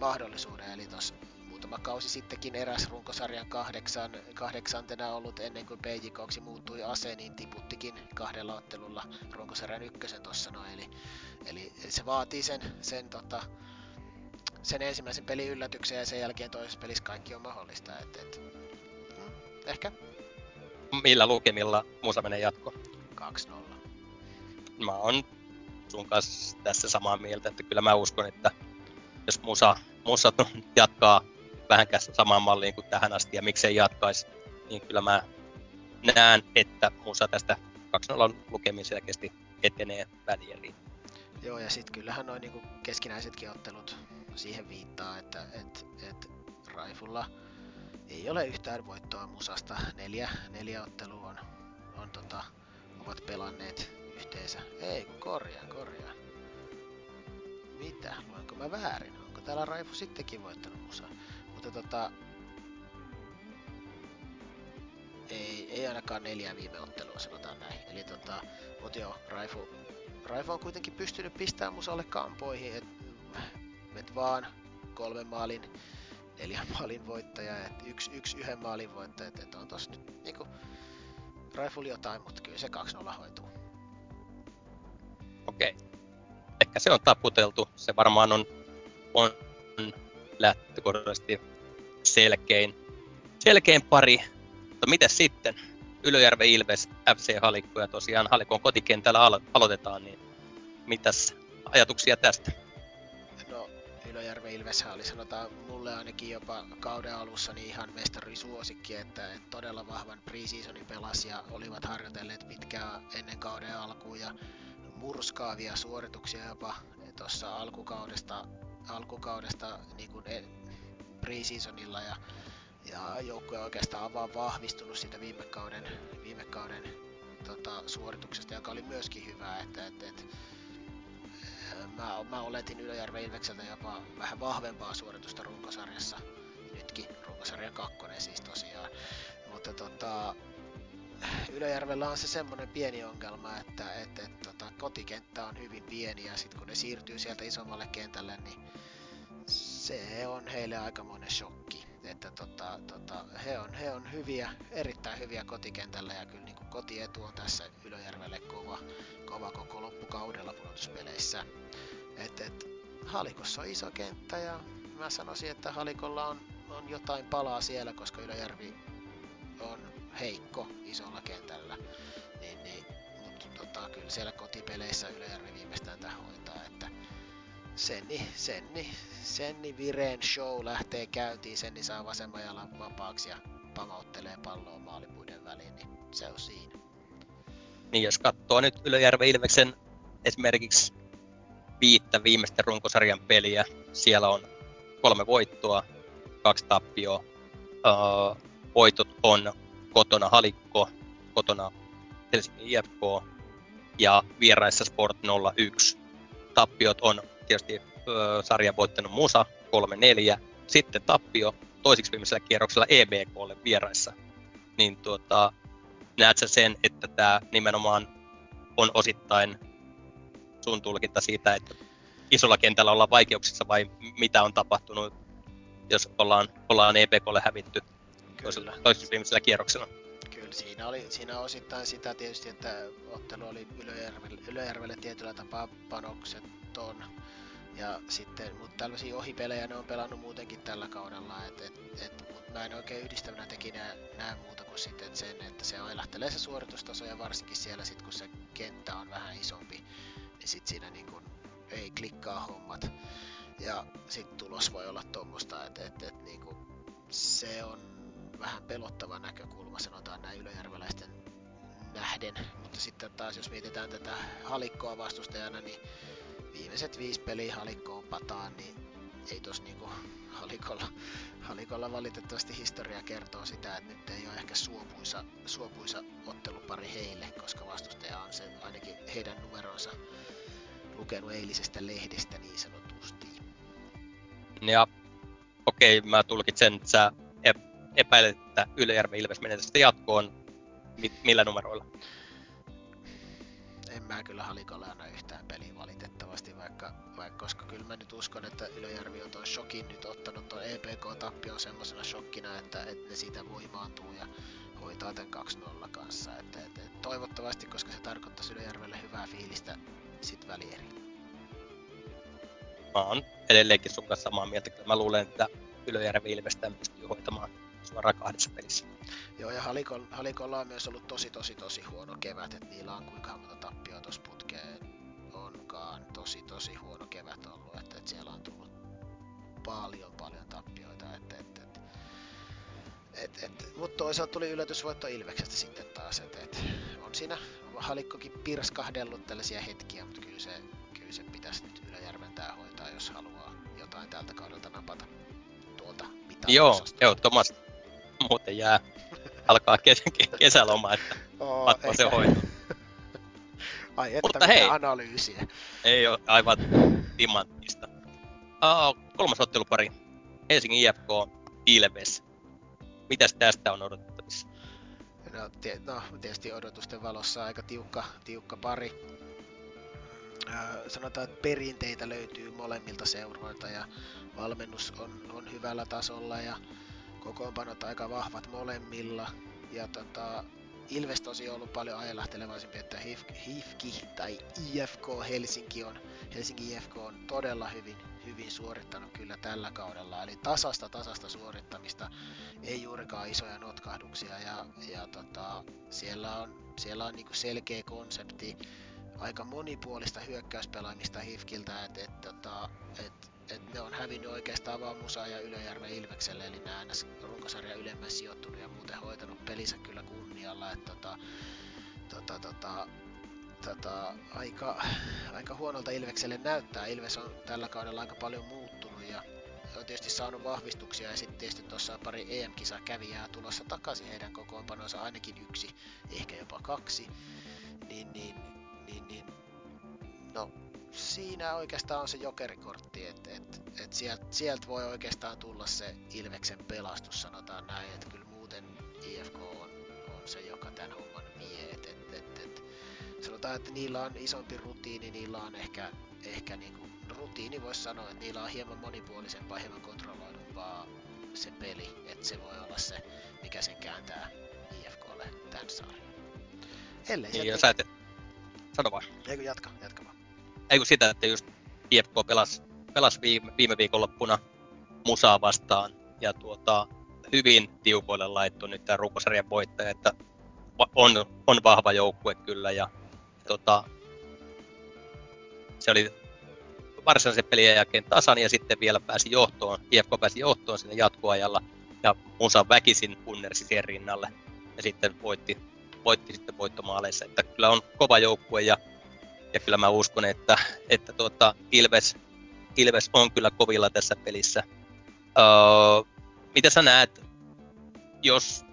mahdollisuuden, eli tuossa muutama kausi sittenkin eräs runkosarjan kahdeksan, kahdeksantena ollut ennen kuin Peijikoksi muuttui ase, niin tiputtikin kahdella ottelulla runkosarjan ykkösen tuossa no, eli, eli, se vaatii sen, sen, tota, sen ensimmäisen pelin yllätyksen ja sen jälkeen toisessa pelissä kaikki on mahdollista, et, et, mm, ehkä. Millä lukemilla Musa menee jatko? 2-0. Mä oon sun kanssa tässä samaa mieltä, että kyllä mä uskon, että jos Musa, Musa jatkaa vähänkään samaan malliin kuin tähän asti ja miksei jatkaisi, niin kyllä mä näen, että Musa tästä 2-0 lukemin selkeästi etenee välieriin. Joo, ja sitten kyllähän noin niinku keskinäisetkin ottelut siihen viittaa, että et, et Raifulla ei ole yhtään voittoa Musasta. Neljä, neljä ottelua on, on tota, ovat pelanneet yhteensä. Ei, kun korjaan, korjaan. Mitä? Luenko mä väärin? Onko täällä Raifu sittenkin voittanut musa? Mutta tota... Ei, ei ainakaan neljä viime ottelua, sanotaan näin. Eli tota, mut joo, Raifu, Raifu on kuitenkin pystynyt pistämään musalle kampoihin, et, et vaan kolmen maalin, neljän maalin voittaja, et yksi, yksi yhden maalin voittaja, et, et on tossa nyt niinku Raifulla jotain, mutta kyllä se 2-0 hoituu. Okei. Ehkä se on taputeltu. Se varmaan on, on lähtökohtaisesti selkein, selkein pari. Mutta mitä sitten? Ylöjärven Ilves, FC Halikko ja tosiaan Halikon kotikentällä alo- aloitetaan, niin mitäs ajatuksia tästä? Ylöjärven Ilves oli sanotaan mulle ainakin jopa kauden alussa niin ihan mestarisuosikki, että, että todella vahvan preseasonin pelasi ja olivat harjoitelleet pitkään ennen kauden alkuun ja murskaavia suorituksia jopa tuossa alkukaudesta, alkukaudesta niin kuin e, preseasonilla ja, ja joukkue oikeastaan vaan vahvistunut siitä viime kauden, viime kauden tota, suorituksesta, joka oli myöskin hyvä, että, että, että mä, mä oletin Ylöjärven Ilvekseltä jopa vähän vahvempaa suoritusta runkosarjassa, nytkin runkosarjan kakkonen siis tosiaan, mutta tota, Ylöjärvellä on se semmoinen pieni ongelma, että, että, että tota, kotikenttä on hyvin pieni ja sitten kun ne siirtyy sieltä isommalle kentälle, niin se on heille aikamoinen shokki. Että tota, tota, he, on, he on hyviä, erittäin hyviä kotikentällä ja kyllä niin kotietu on tässä Ylöjärvelle kova, kova koko loppukaudella pudotuspeleissä. Et, et, Halikossa on iso kenttä ja mä sanoisin, että Halikolla on, on jotain palaa siellä, koska Ylöjärvi on heikko isolla kentällä. Niin, niin, mutta tota, kyllä siellä kotipeleissä Ylöjärvi viimeistään tähän hoitaa, että Senni, Senni, Senni Vireen show lähtee käyntiin, Senni saa vasemman jalan vapaaksi ja pamauttelee palloa maalipuiden väliin, niin se on siinä. Niin jos katsoo nyt Ylöjärven Ilveksen esimerkiksi viittä viimeistä runkosarjan peliä, siellä on kolme voittoa, kaksi tappioa. Uh, voitot on kotona Halikko, kotona Helsingin IFK ja vieraissa Sport 01. Tappiot on tietysti uh, sarjan voittanut Musa 3-4, sitten tappio toisiksi viimeisellä kierroksella EBKlle vieraissa. Niin tuota, näet sä sen, että tämä nimenomaan on osittain sun tulkinta siitä, että isolla kentällä ollaan vaikeuksissa vai mitä on tapahtunut, jos ollaan, ollaan EPKlle hävitty toisella viimeisellä kierroksella? Siinä oli siinä osittain sitä tietysti, että ottelu oli Ylöjärvelle, Ylöjärvelle tietyllä tapaa panokseton. Ja sitten, mutta tällaisia ohipelejä ne on pelannut muutenkin tällä kaudella, et, et, et, mutta mä en oikein yhdistävänä tekinä näe muuta kuin sitten sen, että se ailahtelee se suoritustaso ja varsinkin siellä sit kun se kenttä on vähän isompi, niin sit siinä niin kun ei klikkaa hommat. Ja sit tulos voi olla tuommoista, että et, et, niin se on vähän pelottava näkökulma, sanotaan näin ylöjärveläisten nähden. Mutta sitten taas jos mietitään tätä halikkoa vastustajana, niin viimeiset viisi peliä halikkoon pataan, niin ei tos niinku halikolla, halikolla valitettavasti historia kertoo sitä, että nyt ei ole ehkä suopuisa, suopuisa ottelupari heille, koska vastustaja on se ainakin heidän numeronsa lukenut eilisestä lehdestä niin sanotusti. Ja okei, okay, mä tulkitsen, että sä epäilet, että Ylejärven Ilves menee tästä jatkoon. Millä numeroilla? En mä kyllä halikolle anna yhtään peliä valitettavasti, vaikka, vaikka koska kyllä mä nyt uskon, että Ylöjärvi on tuon shokin nyt ottanut tuon EPK-tappion semmoisena shokkina, että, että ne siitä voimaantuu ja hoitaa tämän 2-0 kanssa. Että, että, että toivottavasti, koska se tarkoittaa Ylöjärvelle hyvää fiilistä sit välieri. Mä oon edelleenkin sun kanssa samaa mieltä. Kyllä mä luulen, että Ylöjärvi Ilvestään pystyy hoitamaan suoraan kahdessa pelissä. Joo, ja Halikon, Halikolla on myös ollut tosi tosi tosi huono kevät, että niillä on kuinka monta tappioa tuossa putkeen onkaan. Tosi tosi huono kevät ollut, että, että siellä on tullut paljon paljon tappioita, että, että, että et, et, mutta toisaalta tuli yllätysvoitto Ilveksestä sitten taas, että et, on siinä Halikkokin pirskahdellut tällaisia hetkiä, mutta kyllä se, kyllä se pitäisi nyt Ylöjärven tää hoitaa, jos haluaa jotain tältä kaudelta napata tuolta mitä Joo, ehdottomasti muuten jää, alkaa kes- kesäloma, että oh, pakko se hoitaa. Ai että Mutta hei, analyysiä. Ei ole aivan timanttista. Uh, kolmas ottelupari. Helsingin IFK, Ilves. Mitäs tästä on odotettavissa? No, tie, no tietysti odotusten valossa aika tiukka, tiukka pari. Sanotaan, että perinteitä löytyy molemmilta seuroilta ja valmennus on, on hyvällä tasolla ja kokoonpanot aika vahvat molemmilla. Ja tota, Ilves tosi ollut paljon ajelahtelevaisempi, että HIFKI tai IFK Helsinki on, Helsinki IFK on todella hyvin, hyvin suorittanut kyllä tällä kaudella. Eli tasasta tasasta suorittamista, ei juurikaan isoja notkahduksia ja, ja tota, siellä on, siellä on niinku selkeä konsepti, aika monipuolista hyökkäyspelaamista HIFKiltä, että et, tota, et, et ne on hävinnyt oikeastaan vaan Musa ja Ylöjärven Ilvekselle, eli nämä NS runkosarja ylemmän sijoittunut ja muuten hoitanut pelinsä kyllä kunnialla, että tota, tota, tota, tota, aika, aika huonolta Ilvekselle näyttää. Ilves on tällä kaudella aika paljon muuttunut ja on tietysti saanut vahvistuksia ja sitten tietysti tuossa pari EM-kisaa kävijää tulossa takaisin heidän kokoonpanonsa ainakin yksi, ehkä jopa kaksi. Niin, niin, niin, niin no siinä oikeastaan on se jokerikortti, että et, et sieltä sielt voi oikeastaan tulla se Ilveksen pelastus, sanotaan näin, että kyllä muuten IFK on, on se, joka tämän homman vie. Et, et, et, et, sanotaan, että niillä on isompi rutiini, niillä on ehkä, ehkä niinku, rutiini voisi sanoa, että niillä on hieman monipuolisempaa, hieman kontrolloidumpaa se peli, että se voi olla se, mikä sen kääntää IFKlle tämän sarjan. Ellei niin, et... Sano vaan. Eikö jatka, jatka vaan ei kun sitä, että just IFK pelasi, pelasi viime, viime viikonloppuna Musaa vastaan ja tuota, hyvin tiukoille laittu nyt tämä runkosarjan voittaja, että on, on vahva joukkue kyllä ja tota, se oli varsinaisen pelin jälkeen tasan ja sitten vielä pääsi johtoon, IFK pääsi johtoon sinne jatkoajalla ja Musa väkisin punnersi siihen rinnalle ja sitten voitti voitti sitten voittomaaleissa. Että kyllä on kova joukkue ja, ja kyllä mä uskon, että, että tuota, Ilves, Ilves on kyllä kovilla tässä pelissä. Öö, mitä sä näet, jos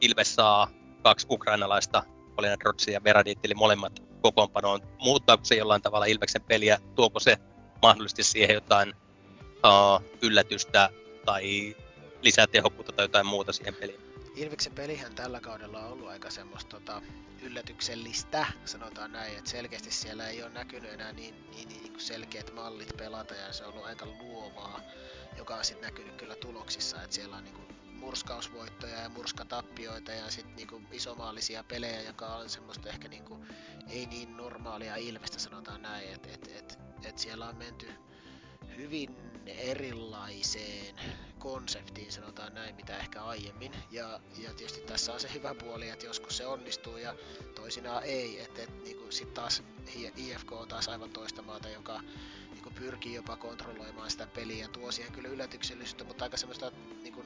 Ilves saa kaksi ukrainalaista, Polina Drotsi ja Veradit, eli molemmat kokoonpanoon, muuttaako se jollain tavalla Ilveksen peliä, tuoko se mahdollisesti siihen jotain uh, yllätystä tai lisää tehokkuutta tai jotain muuta siihen peliin? Ilveksen pelihän tällä kaudella on ollut aika semmoista tota, yllätyksellistä, sanotaan näin, että selkeästi siellä ei ole näkynyt enää niin, niin, niin, niin selkeät mallit pelata ja se on ollut aika luovaa, joka on sitten näkynyt kyllä tuloksissa, että siellä on niin kuin, murskausvoittoja ja murskatappioita ja sitten niinku isomaallisia pelejä, joka on semmoista ehkä niinku, ei niin normaalia Ilvestä sanotaan näin, että et, et, et siellä on menty hyvin erilaiseen konseptiin, sanotaan näin, mitä ehkä aiemmin. Ja, ja tietysti tässä on se hyvä puoli, että joskus se onnistuu ja toisinaan ei. Että et, niinku, sitten taas IFK on taas aivan toista maata, joka niinku, pyrkii jopa kontrolloimaan sitä peliä ja tuo siihen kyllä yllätyksellisyyttä, mutta aika semmoista niinku,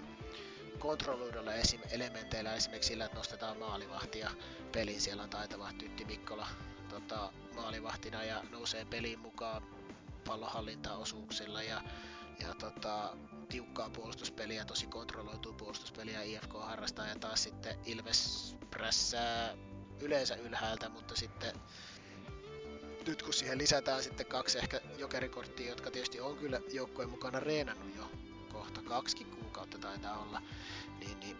kontrolloidulla esim. elementeillä, esimerkiksi sillä, että nostetaan maalivahtia peliin. Siellä on taitava Tytti Mikkola tota, maalivahtina ja nousee peliin mukaan pallonhallintaosuuksilla ja, ja tota, tiukkaa puolustuspeliä, tosi kontrolloituu puolustuspeliä IFK harrastaa ja taas sitten Ilves prässää yleensä ylhäältä, mutta sitten nyt kun siihen lisätään sitten kaksi ehkä jokerikorttia, jotka tietysti on kyllä joukkueen mukana reenannut jo kohta kaksi kuukautta taitaa olla, niin, niin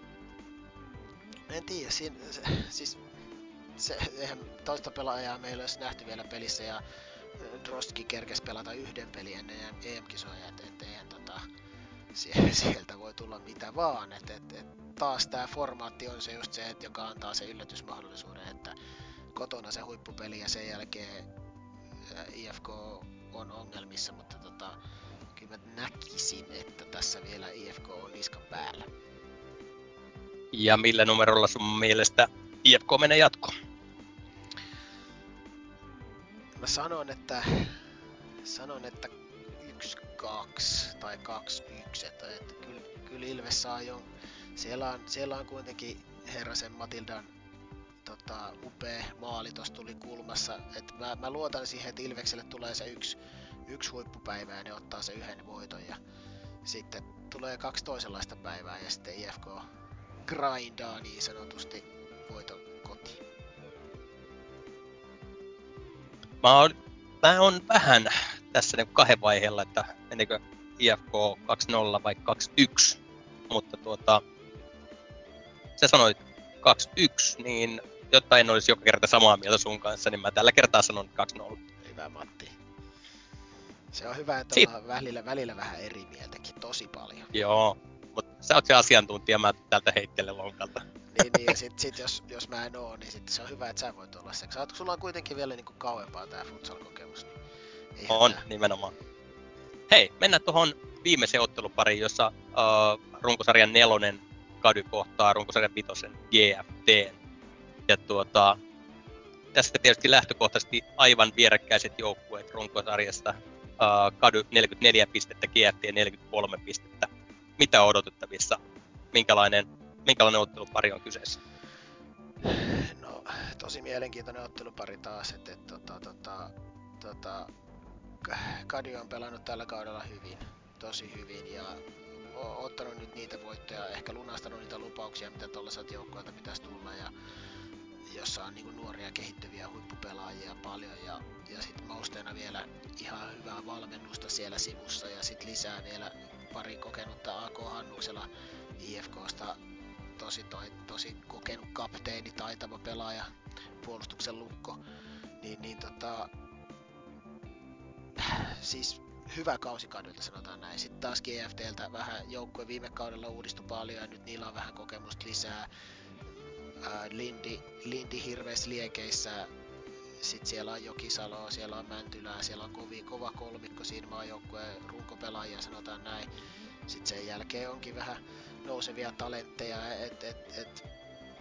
en tiedä, siinä, se, siis se, eihän toista pelaajaa meillä olisi nähty vielä pelissä ja Drostki kerkesi pelata yhden pelin ennen EM-kisoja, että et, eihän tota, sieltä voi tulla mitä vaan. Et, et, et, taas tämä formaatti on se just se, että joka antaa se yllätysmahdollisuuden, että kotona se huippupeli ja sen jälkeen IFK on ongelmissa, mutta tota, kyllä mä näkisin, että tässä vielä IFK on niskan päällä. Ja millä numerolla sun mielestä IFK menee jatkoon? Mä sanon, että sanon, että 1-2 tai 2-1, että, että kyllä, kyllä Ilves saa jo, siellä on, siellä on kuitenkin Herrasen Matildan tota, upea maali tuossa tuli kulmassa. Et mä, mä, luotan siihen, että Ilvekselle tulee se yksi, yksi huippupäivä ja ne ottaa se yhden voiton. Ja sitten tulee kaksi toisenlaista päivää ja sitten IFK grindaa niin sanotusti voiton Mä oon, mä oon vähän tässä niin kahden vaiheella, että menikö IFK 2-0 vai 2-1. Mutta tuota, sä sanoit 2-1, niin jotta en olisi joka kerta samaa mieltä sun kanssa, niin mä tällä kertaa sanon 2-0. Hyvä Matti. Se on hyvä, että Sit... ollaan välillä, välillä vähän eri mieltäkin, tosi paljon. Joo, mutta sä oot se asiantuntija, mä täältä heittelen lonkalta. Niin, niin, ja sit, sit jos, jos mä en oo, niin sit se on hyvä, että sä voit olla se. Sä, sulla on kuitenkin vielä niinku kauempaa tää futsal-kokemus. Niin on, tää... nimenomaan. Hei, mennään tuohon viimeiseen ottelupariin, jossa uh, runkosarjan nelonen kady kohtaa runkosarjan vitosen GFT. Ja tuota, tästä tietysti lähtökohtaisesti aivan vierekkäiset joukkueet runkosarjasta. Uh, kady 44 pistettä, GFT 43 pistettä. Mitä odotettavissa? Minkälainen, minkälainen ottelupari on kyseessä? No, tosi mielenkiintoinen ottelupari taas, että et, tota, tota, tota, Kadi on pelannut tällä kaudella hyvin, tosi hyvin ja ottanut nyt niitä voittoja, ehkä lunastanut niitä lupauksia, mitä tuollaiselta joukkoilta pitäisi tulla ja jossa on niin nuoria kehittyviä huippupelaajia paljon ja, ja sitten mausteena vielä ihan hyvää valmennusta siellä sivussa ja sitten lisää vielä pari kokenutta AK Hannuksella IFKsta tosi, toi, tosi kokenut kapteeni, taitava pelaaja, puolustuksen lukko, niin, niin tota, siis hyvä kausi kadulta sanotaan näin. Sitten taas GFTltä vähän joukkue viime kaudella uudistui paljon ja nyt niillä on vähän kokemusta lisää. Ää, Lindi, Lindi hirveässä liekeissä, sitten siellä on Jokisalo, siellä on Mäntylää, siellä on kovi, kova kolmikko siinä maajoukkueen runkopelaajia sanotaan näin. Sitten sen jälkeen onkin vähän nousevia talentteja, et, et, et,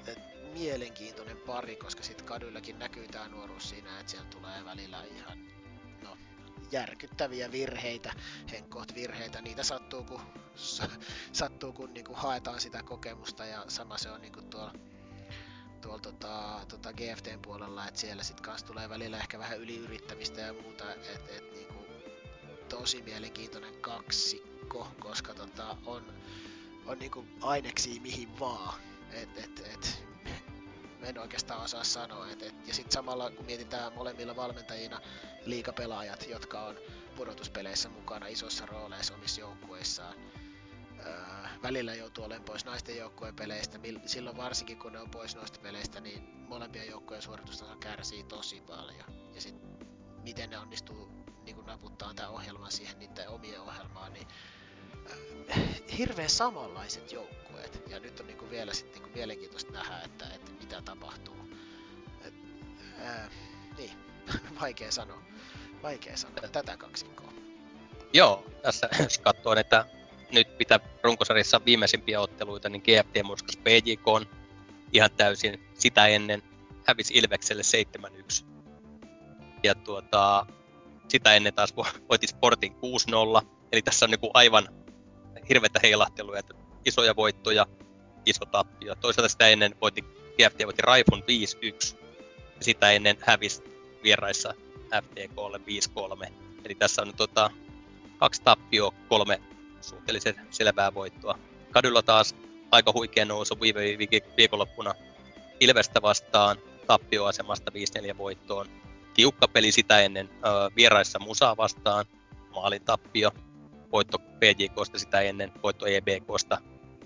et, mielenkiintoinen pari, koska sitten kaduillakin näkyy tämä nuoruus siinä, että siellä tulee välillä ihan no, järkyttäviä virheitä, henkkoht virheitä, niitä sattuu kun, sattuu, kun niinku haetaan sitä kokemusta ja sama se on niinku tuolla tuolla tota, tota GFTn puolella, että siellä sitten kanssa tulee välillä ehkä vähän yliyrittämistä ja muuta, että et, niinku, tosi mielenkiintoinen kaksikko, koska tota, on, on niinku aineksi mihin vaan. Et, et, et, en oikeastaan osaa sanoa. Et, et, ja sitten samalla kun mietitään molemmilla valmentajina liikapelaajat, jotka on pudotuspeleissä mukana isossa rooleissa omissa joukkueissaan, öö, välillä joutuu olemaan pois naisten joukkueen peleistä. Silloin varsinkin kun ne on pois noista peleistä, niin molempien joukkueen suoritustaso kärsii tosi paljon. Ja sitten miten ne onnistuu niin naputtaa tämän ohjelman siihen niiden omien ohjelmaan, niin hirveän samanlaiset joukkueet. Ja nyt on niin kuin vielä sit niin kuin mielenkiintoista nähdä, että, että mitä tapahtuu. Et, ää, niin, vaikea sanoa. Vaikea sanoa tätä kaksikkoa. Joo, tässä katsoo, että nyt mitä runkosarjassa viimeisimpiä otteluita, niin GFT murskas PJK on ihan täysin sitä ennen hävisi Ilvekselle 7-1. Ja tuota, sitä ennen taas voitti Sportin 6-0. Eli tässä on niin kuin aivan hirveätä heilahtelua, että isoja voittoja, iso tappio. Toisaalta sitä ennen voitti, GFT voitti Raifun 5-1. Ja sitä ennen hävisi vieraissa FTKlle 5-3. Eli tässä on tota, kaksi tappioa, kolme suhteellisen selvää voittoa. Kadulla taas aika huikea nousu viime viikonloppuna Ilvestä vastaan tappioasemasta 5-4 voittoon. Tiukka peli sitä ennen vieraissa Musaa vastaan, maalin tappio, voitto PJKsta sitä ennen, voitto EBKsta.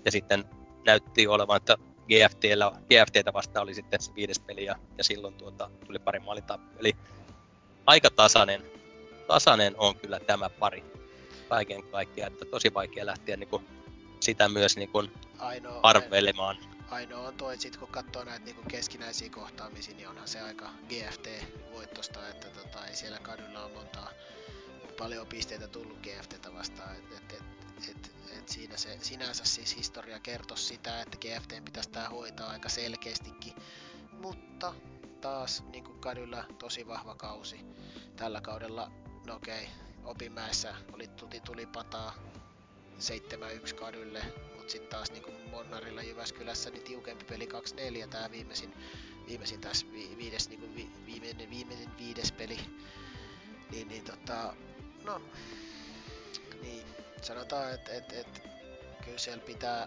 Ja sitten näytti olevan, että GFTllä, GFTtä vastaan oli sitten se viides peli ja, ja silloin tuota, tuli pari maalin tappio. Eli aika tasainen, tasainen on kyllä tämä pari kaiken kaikkiaan, että tosi vaikea lähteä niin kuin, sitä myös niin kuin, ainoa, arvelemaan. Ainoa on toi, että sit kun katsoo näitä niin keskinäisiä kohtaamisia, niin onhan se aika GFT-voittosta, että tota, ei siellä kadulla ole montaa paljon pisteitä tullut GFTtä vastaan. Et, et, et, et, et siinä se sinänsä siis historia kertoo sitä, että GFT pitäisi tää hoitaa aika selkeästikin. Mutta taas niin kuin kadulla tosi vahva kausi. Tällä kaudella, no okei, Opimäessä oli tuti tuli pataa 7-1 kadulle, mutta sitten taas niin kuin Monnarilla Jyväskylässä niin tiukempi peli 2-4, tämä viimeisin, viimeisin tässä vi, viides, niin kuin vi, viimeinen, viimeinen viides peli, niin, niin tota, no, niin, sanotaan, että et, et, kyllä siellä pitää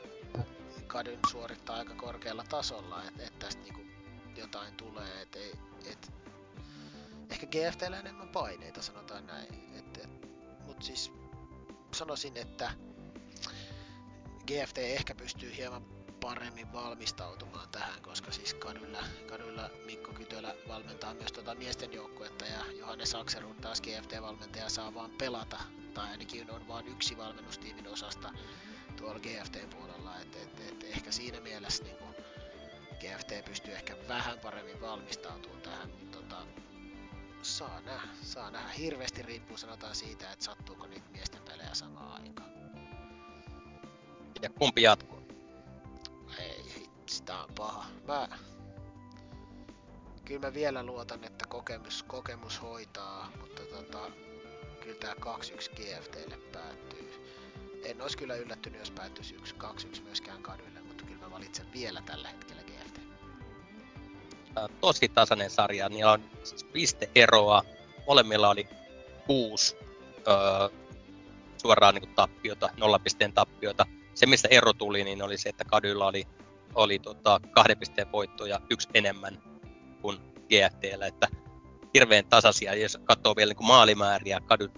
kadun suorittaa aika korkealla tasolla, että et tästä niinku jotain tulee, että ei, et, ehkä GFTllä enemmän paineita, sanotaan näin. Et, et, mut siis sanoisin, että GFT ehkä pystyy hieman paremmin valmistautumaan tähän, koska siis kaduilla, kaduilla Mikko Kytölä valmentaa myös tuota miesten joukkuetta ja Johannes Sakserud taas GFT-valmentaja saa vaan pelata, tai ainakin on vain yksi valmennustiimin osasta tuolla GFT-puolella, että et, et, ehkä siinä mielessä niin GFT pystyy ehkä vähän paremmin valmistautumaan tähän, mutta tota, saa nähdä, saa nähdä. Hirveästi riippuu sanotaan siitä, että sattuuko niitä miesten pelejä samaan aikaan. Ja kumpi jatkuu? Ei, sitä on paha. Mä... Kyllä mä vielä luotan, että kokemus, kokemus hoitaa, mutta tota, kyllä tää 2-1 GFTlle päättyy. En olisi kyllä yllättynyt, jos päättyisi 1-2-1 myöskään kaduille, mutta kyllä mä valitsen vielä tällä hetkellä GFT. Tosi tasainen sarja, niillä on siis pisteeroa. Molemmilla oli kuusi öö, suoraan niin tappiota, nollapisteen tappiota se, mistä ero tuli, niin oli se, että Kadylla oli, oli tota, kahden pisteen voittoja yksi enemmän kuin GFTllä, että hirveän tasaisia. Jos katsoo vielä niin maalimääriä, Kady 75-51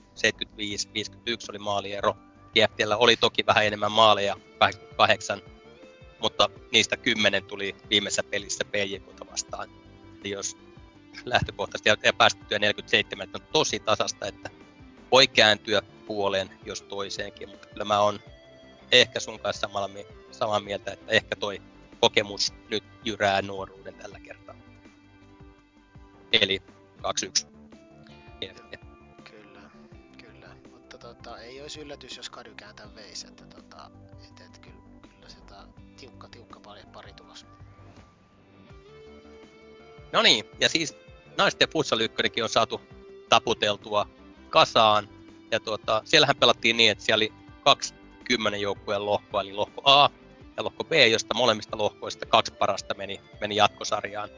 oli maaliero. GFTllä oli toki vähän enemmän maaleja, 88, mutta niistä 10 tuli viimeisessä pelissä PJKta vastaan. Eli jos lähtökohtaisesti ja päästettyä 47, on tosi tasasta, että voi kääntyä puoleen jos toiseenkin, mutta kyllä mä oon ehkä sun kanssa samalla, samaa mieltä, että ehkä toi kokemus nyt jyrää nuoruuden tällä kertaa. Eli 2-1. Kyllä, kyllä. Mutta tota, ei olisi yllätys, jos Kady kääntää veisi, että tota, et, et, kyllä, kyllä sitä tiukka, tiukka pari, pari tulos. No niin, ja siis naisten futsal on saatu taputeltua kasaan. Ja tuota, siellähän pelattiin niin, että siellä oli kaksi kymmenen joukkueen lohkoa, eli lohko A, ja lohko B, josta molemmista lohkoista kaksi parasta meni, meni jatkosarjaan.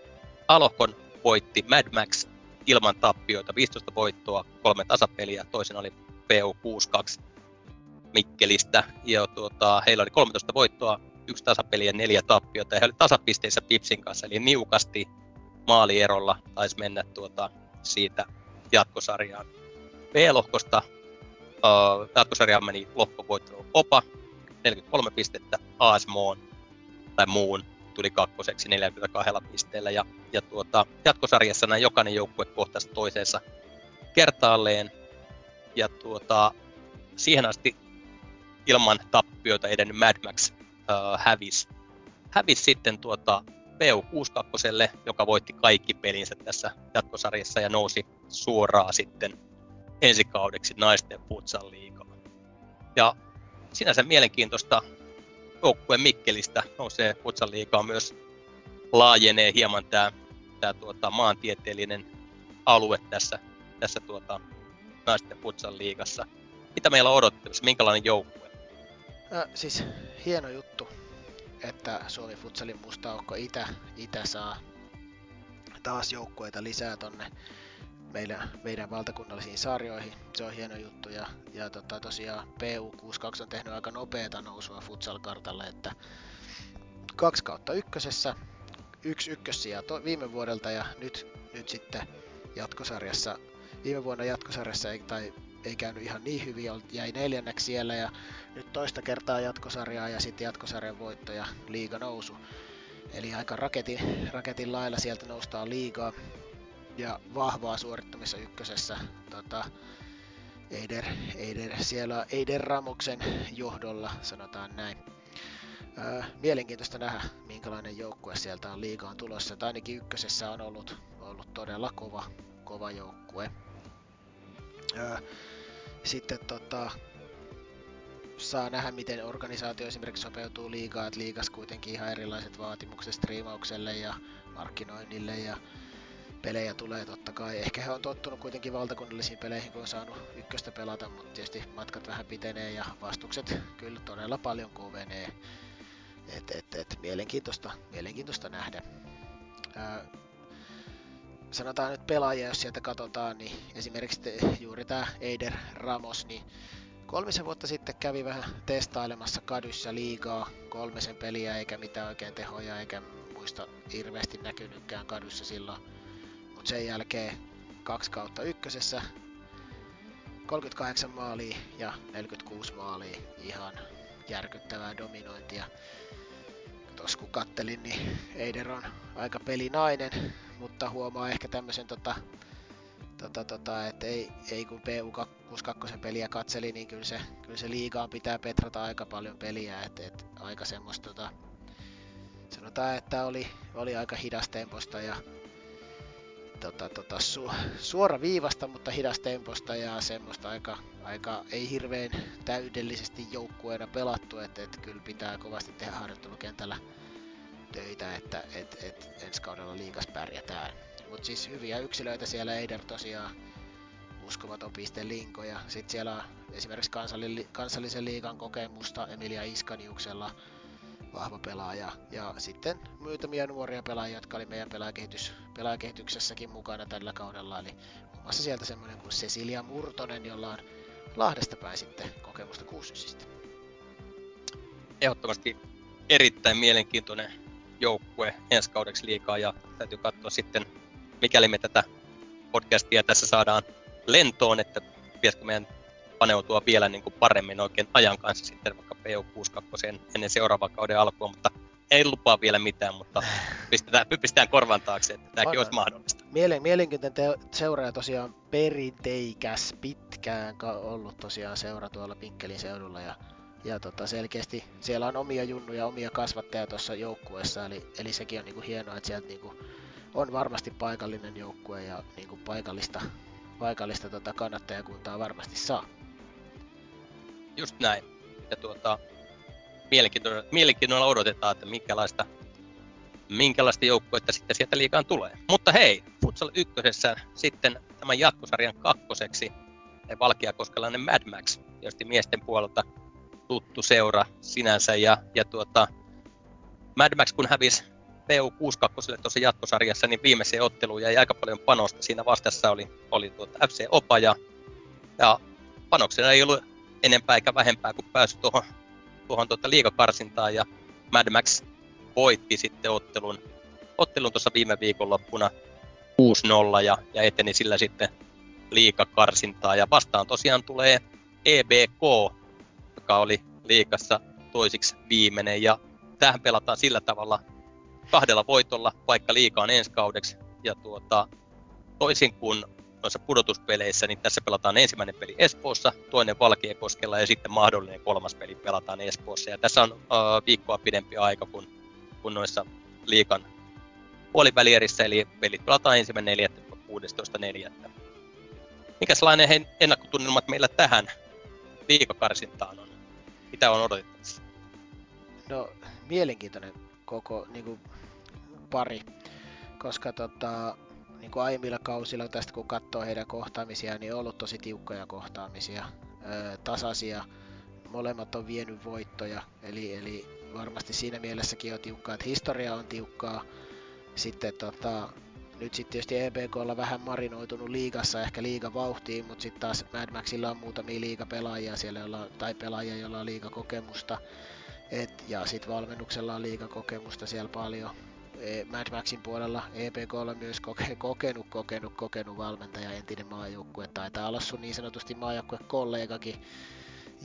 A-lohkon voitti Mad Max ilman tappioita, 15 voittoa, kolme tasapeliä, toisen oli PU62 Mikkelistä, ja tuota, heillä oli 13 voittoa, yksi tasapeli ja neljä tappiota, ja he olivat tasapisteissä Pipsin kanssa, eli niukasti maalierolla taisi mennä tuota, siitä jatkosarjaan. B-lohkosta uh, jatkosarjaan meni lohkovoitto Opa, 43 pistettä, AS Moon, tai Muun tuli kakkoseksi 42 pisteellä, ja, ja tuota, jatkosarjassa näin jokainen joukkue kohtasi toiseensa kertaalleen, ja tuota, siihen asti ilman tappioita edennyt Mad Max uh, hävisi. Hävisi sitten tuota PU62, joka voitti kaikki pelinsä tässä jatkosarjassa ja nousi suoraan sitten ensi kaudeksi naisten futsal liigaa. Ja sinänsä mielenkiintoista joukkueen Mikkelistä nousee futsal liigaa myös laajenee hieman tämä tää tuota, maantieteellinen alue tässä, tässä tuota, naisten futsal liigassa. Mitä meillä on odottavissa? Minkälainen joukkue? Äh, siis hieno juttu että Suomi Futsalin musta aukko Itä, Itä saa taas joukkueita lisää tonne meidän, meidän valtakunnallisiin sarjoihin. Se on hieno juttu ja, ja tota, tosiaan PU62 on tehnyt aika nopeata nousua futsal-kartalle, että kaksi kautta ykkösessä, yksi ykkössiä to, viime vuodelta ja nyt, nyt sitten jatkosarjassa, viime vuonna jatkosarjassa ei, tai ei käynyt ihan niin hyvin, jäi neljänneksi siellä ja nyt toista kertaa jatkosarjaa ja sitten jatkosarjan voitto ja liiga nousu. Eli aika raketin, raketin lailla sieltä noustaan liigaa ja vahvaa suorittamissa ykkösessä. Tota, Eider, Eider, siellä Eider Ramuksen johdolla, sanotaan näin. Öö, mielenkiintoista nähdä, minkälainen joukkue sieltä on liigaan tulossa. Tai ainakin ykkösessä on ollut, ollut todella kova, kova joukkue. Öö, sitten tota, saa nähdä, miten organisaatio esimerkiksi sopeutuu liigaan, että liigas kuitenkin ihan erilaiset vaatimukset striimaukselle ja markkinoinnille ja pelejä tulee totta kai. Ehkä he on tottunut kuitenkin valtakunnallisiin peleihin, kun on saanut ykköstä pelata, mutta tietysti matkat vähän pitenee ja vastukset kyllä todella paljon kovenee. Et, et, et, mielenkiintoista, mielenkiintoista nähdä. Ää, sanotaan nyt pelaajia, jos sieltä katsotaan, niin esimerkiksi te, juuri tämä Eider Ramos, niin kolmisen vuotta sitten kävi vähän testailemassa kadyssä liigaa kolmisen peliä eikä mitään oikein tehoja eikä muista hirveästi näkynytkään kadyssä silloin. Mutta sen jälkeen kaksi kautta ykkösessä 38 maalia ja 46 maalia. Ihan järkyttävää dominointia. Tuossa kun kattelin, niin Eider on aika pelinainen, mutta huomaa ehkä tämmöisen tota, tota, tota, että ei, ei kun PU62 peliä katseli, niin kyllä se, kyllä se liigaan pitää petrata aika paljon peliä, että et, aika semmoista tota, sanotaan, että oli, oli aika hidastemposta ja tota, tota, su, suora viivasta, mutta hidastemposta ja semmoista aika, aika ei hirveän täydellisesti joukkueena pelattu, että et, kyllä pitää kovasti tehdä harjoittelukentällä töitä, että et, et, ensi kaudella liikas pärjätään. Mutta siis hyviä yksilöitä siellä Eider tosiaan uskomaton piste Linko ja sitten siellä on esimerkiksi kansallisen liigan kokemusta Emilia Iskaniuksella vahva pelaaja. Ja sitten muutamia nuoria pelaajia, jotka oli meidän pelaajakehitys, pelaajakehityksessäkin mukana tällä kaudella. Eli muun muassa sieltä semmoinen kuin Cecilia Murtonen, jolla on Lahdesta päin sitten kokemusta kuusysistä. Ehdottomasti erittäin mielenkiintoinen joukkue ensi kaudeksi liikaa ja täytyy katsoa sitten, mikäli me tätä podcastia tässä saadaan lentoon, että pitäisikö meidän paneutua vielä niin kuin paremmin oikein ajan kanssa sitten vaikka PO62 ennen seuraavan kauden alkua, mutta ei lupaa vielä mitään, mutta pistetään, pistetään korvan taakse, että tämäkin olisi mahdollista. Mielen, mielenkiintoinen te- seuraaja tosiaan perinteikäs, pitkään ollut tosiaan seura tuolla Pinkkelin seudulla ja ja tota, selkeästi siellä on omia junnuja, omia kasvattajia tuossa joukkueessa, eli, eli sekin on niinku hienoa, että sieltä niinku on varmasti paikallinen joukkue ja niinku paikallista, paikallista tota kannattajakuntaa varmasti saa. Just näin. Ja tuota, mielenkiinnolla, mielenkiinnolla odotetaan, että minkälaista, minkälaista joukkuetta sitten sieltä liikaan tulee. Mutta hei, Futsal ykkösessä sitten tämän jatkosarjan kakkoseksi Valkeakoskelainen Mad Max, tietysti miesten puolelta tuttu seura sinänsä ja, ja tuota, Mad Max kun hävisi PU62 tuossa jatkosarjassa, niin viimeiseen otteluun jäi aika paljon panosta. Siinä vastassa oli, oli tuota FC Opa ja, ja panoksena ei ollut enempää eikä vähempää kuin päässyt tuohon, tuohon tuota liikakarsintaan ja Mad Max voitti sitten ottelun, ottelun tuossa viime viikonloppuna 6-0 ja, ja eteni sillä sitten liikakarsintaa. Ja vastaan tosiaan tulee EBK, joka oli liikassa toisiksi viimeinen. Ja tähän pelataan sillä tavalla kahdella voitolla, vaikka liika on ensi kaudeksi. Ja tuota, toisin kuin noissa pudotuspeleissä, niin tässä pelataan ensimmäinen peli Espoossa, toinen Valkeakoskella ja sitten mahdollinen kolmas peli pelataan Espoossa. Ja tässä on uh, viikkoa pidempi aika kuin, kuin noissa liikan puolivälierissä, eli pelit pelataan ensimmäinen 4.16.4. Mikäslainen he ennakkotunnelmat meillä tähän viikokarsintaan on? Mitä on odotettavissa? No, mielenkiintoinen koko niin kuin, pari, koska tota, niin kuin aiemmilla kausilla tästä kun katsoo heidän kohtaamisia, niin on ollut tosi tiukkoja kohtaamisia, öö, tasaisia, molemmat on vienyt voittoja, eli, eli varmasti siinä mielessäkin on tiukkaa, että historia on tiukkaa, sitten tota, nyt sitten tietysti EBKlla vähän marinoitunut liigassa, ehkä liiga vauhtiin, mutta sitten taas Mad Maxilla on muutamia liigapelaajia siellä, jolla, tai pelaajia, joilla on liigakokemusta. Et, ja sitten valmennuksella on liigakokemusta siellä paljon. E, Mad Maxin puolella EPKlla myös koke, kokenut, kokenut, kokenut valmentaja, entinen maajoukkue. Taitaa olla sun niin sanotusti maajoukkue-kollegakin,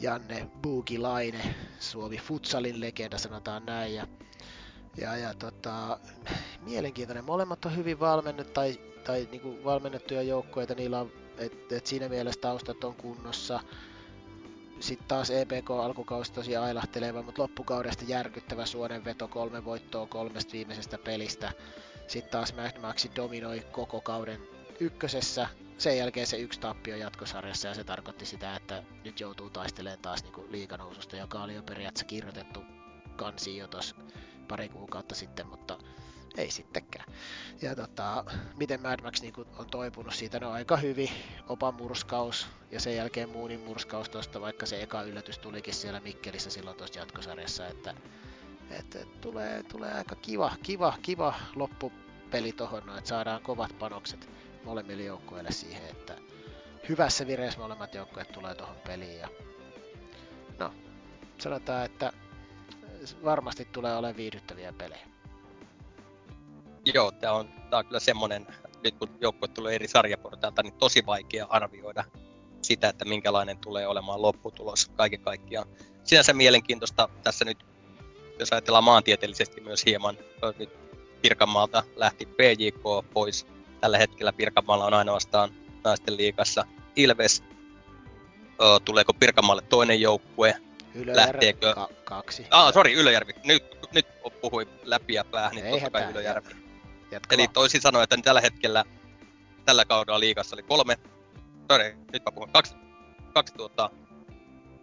Janne Buukilaine, Suomi Futsalin legenda sanotaan näin. Ja ja, ja tota, mielenkiintoinen. Molemmat on hyvin valmennettu tai, tai niinku valmennettuja joukkueita. Niillä on, et, et siinä mielessä taustat on kunnossa. Sitten taas EPK alkukausi tosi ailahteleva, mutta loppukaudesta järkyttävä suonenveto, kolme voittoa kolmesta viimeisestä pelistä. Sitten taas Mad Maxi dominoi koko kauden ykkösessä, sen jälkeen se yksi tappio jatkosarjassa ja se tarkoitti sitä, että nyt joutuu taistelemaan taas niin liikanoususta, joka oli jo periaatteessa kirjoitettu kansi jo tuossa pari kuukautta sitten, mutta ei sittenkään. Ja tota, miten Mad Max niin on toipunut siitä, no aika hyvin, Opan murskaus ja sen jälkeen Moonin murskaus tuosta, vaikka se eka yllätys tulikin siellä Mikkelissä silloin tuossa jatkosarjassa, että, että, tulee, tulee aika kiva, kiva, kiva loppupeli tohon, no, että saadaan kovat panokset molemmille joukkueille siihen, että hyvässä vireessä molemmat joukkueet tulee tuohon peliin ja no, sanotaan, että varmasti tulee olemaan viihdyttäviä pelejä. Joo, tämä on, tää on kyllä semmoinen, nyt kun joukkue tulee eri sarjaportailta, niin tosi vaikea arvioida sitä, että minkälainen tulee olemaan lopputulos kaiken kaikkiaan. Sinänsä mielenkiintoista tässä nyt, jos ajatellaan maantieteellisesti myös hieman, nyt Pirkanmaalta lähti PJK pois. Tällä hetkellä Pirkanmaalla on ainoastaan naisten liikassa Ilves. Tuleeko Pirkanmaalle toinen joukkue? Ylöjärvi lähteekö... Ka- kaksi. Ah, sori, Ylöjärvi. Nyt, nyt puhuin läpi ja päähän, niin Ei totta kai Ylöjärvi. Jatka. Eli toisin sanoen, että tällä hetkellä, tällä kaudella liigassa oli kolme, sori, nyt mä puhun, kaksi, kaksi tuota,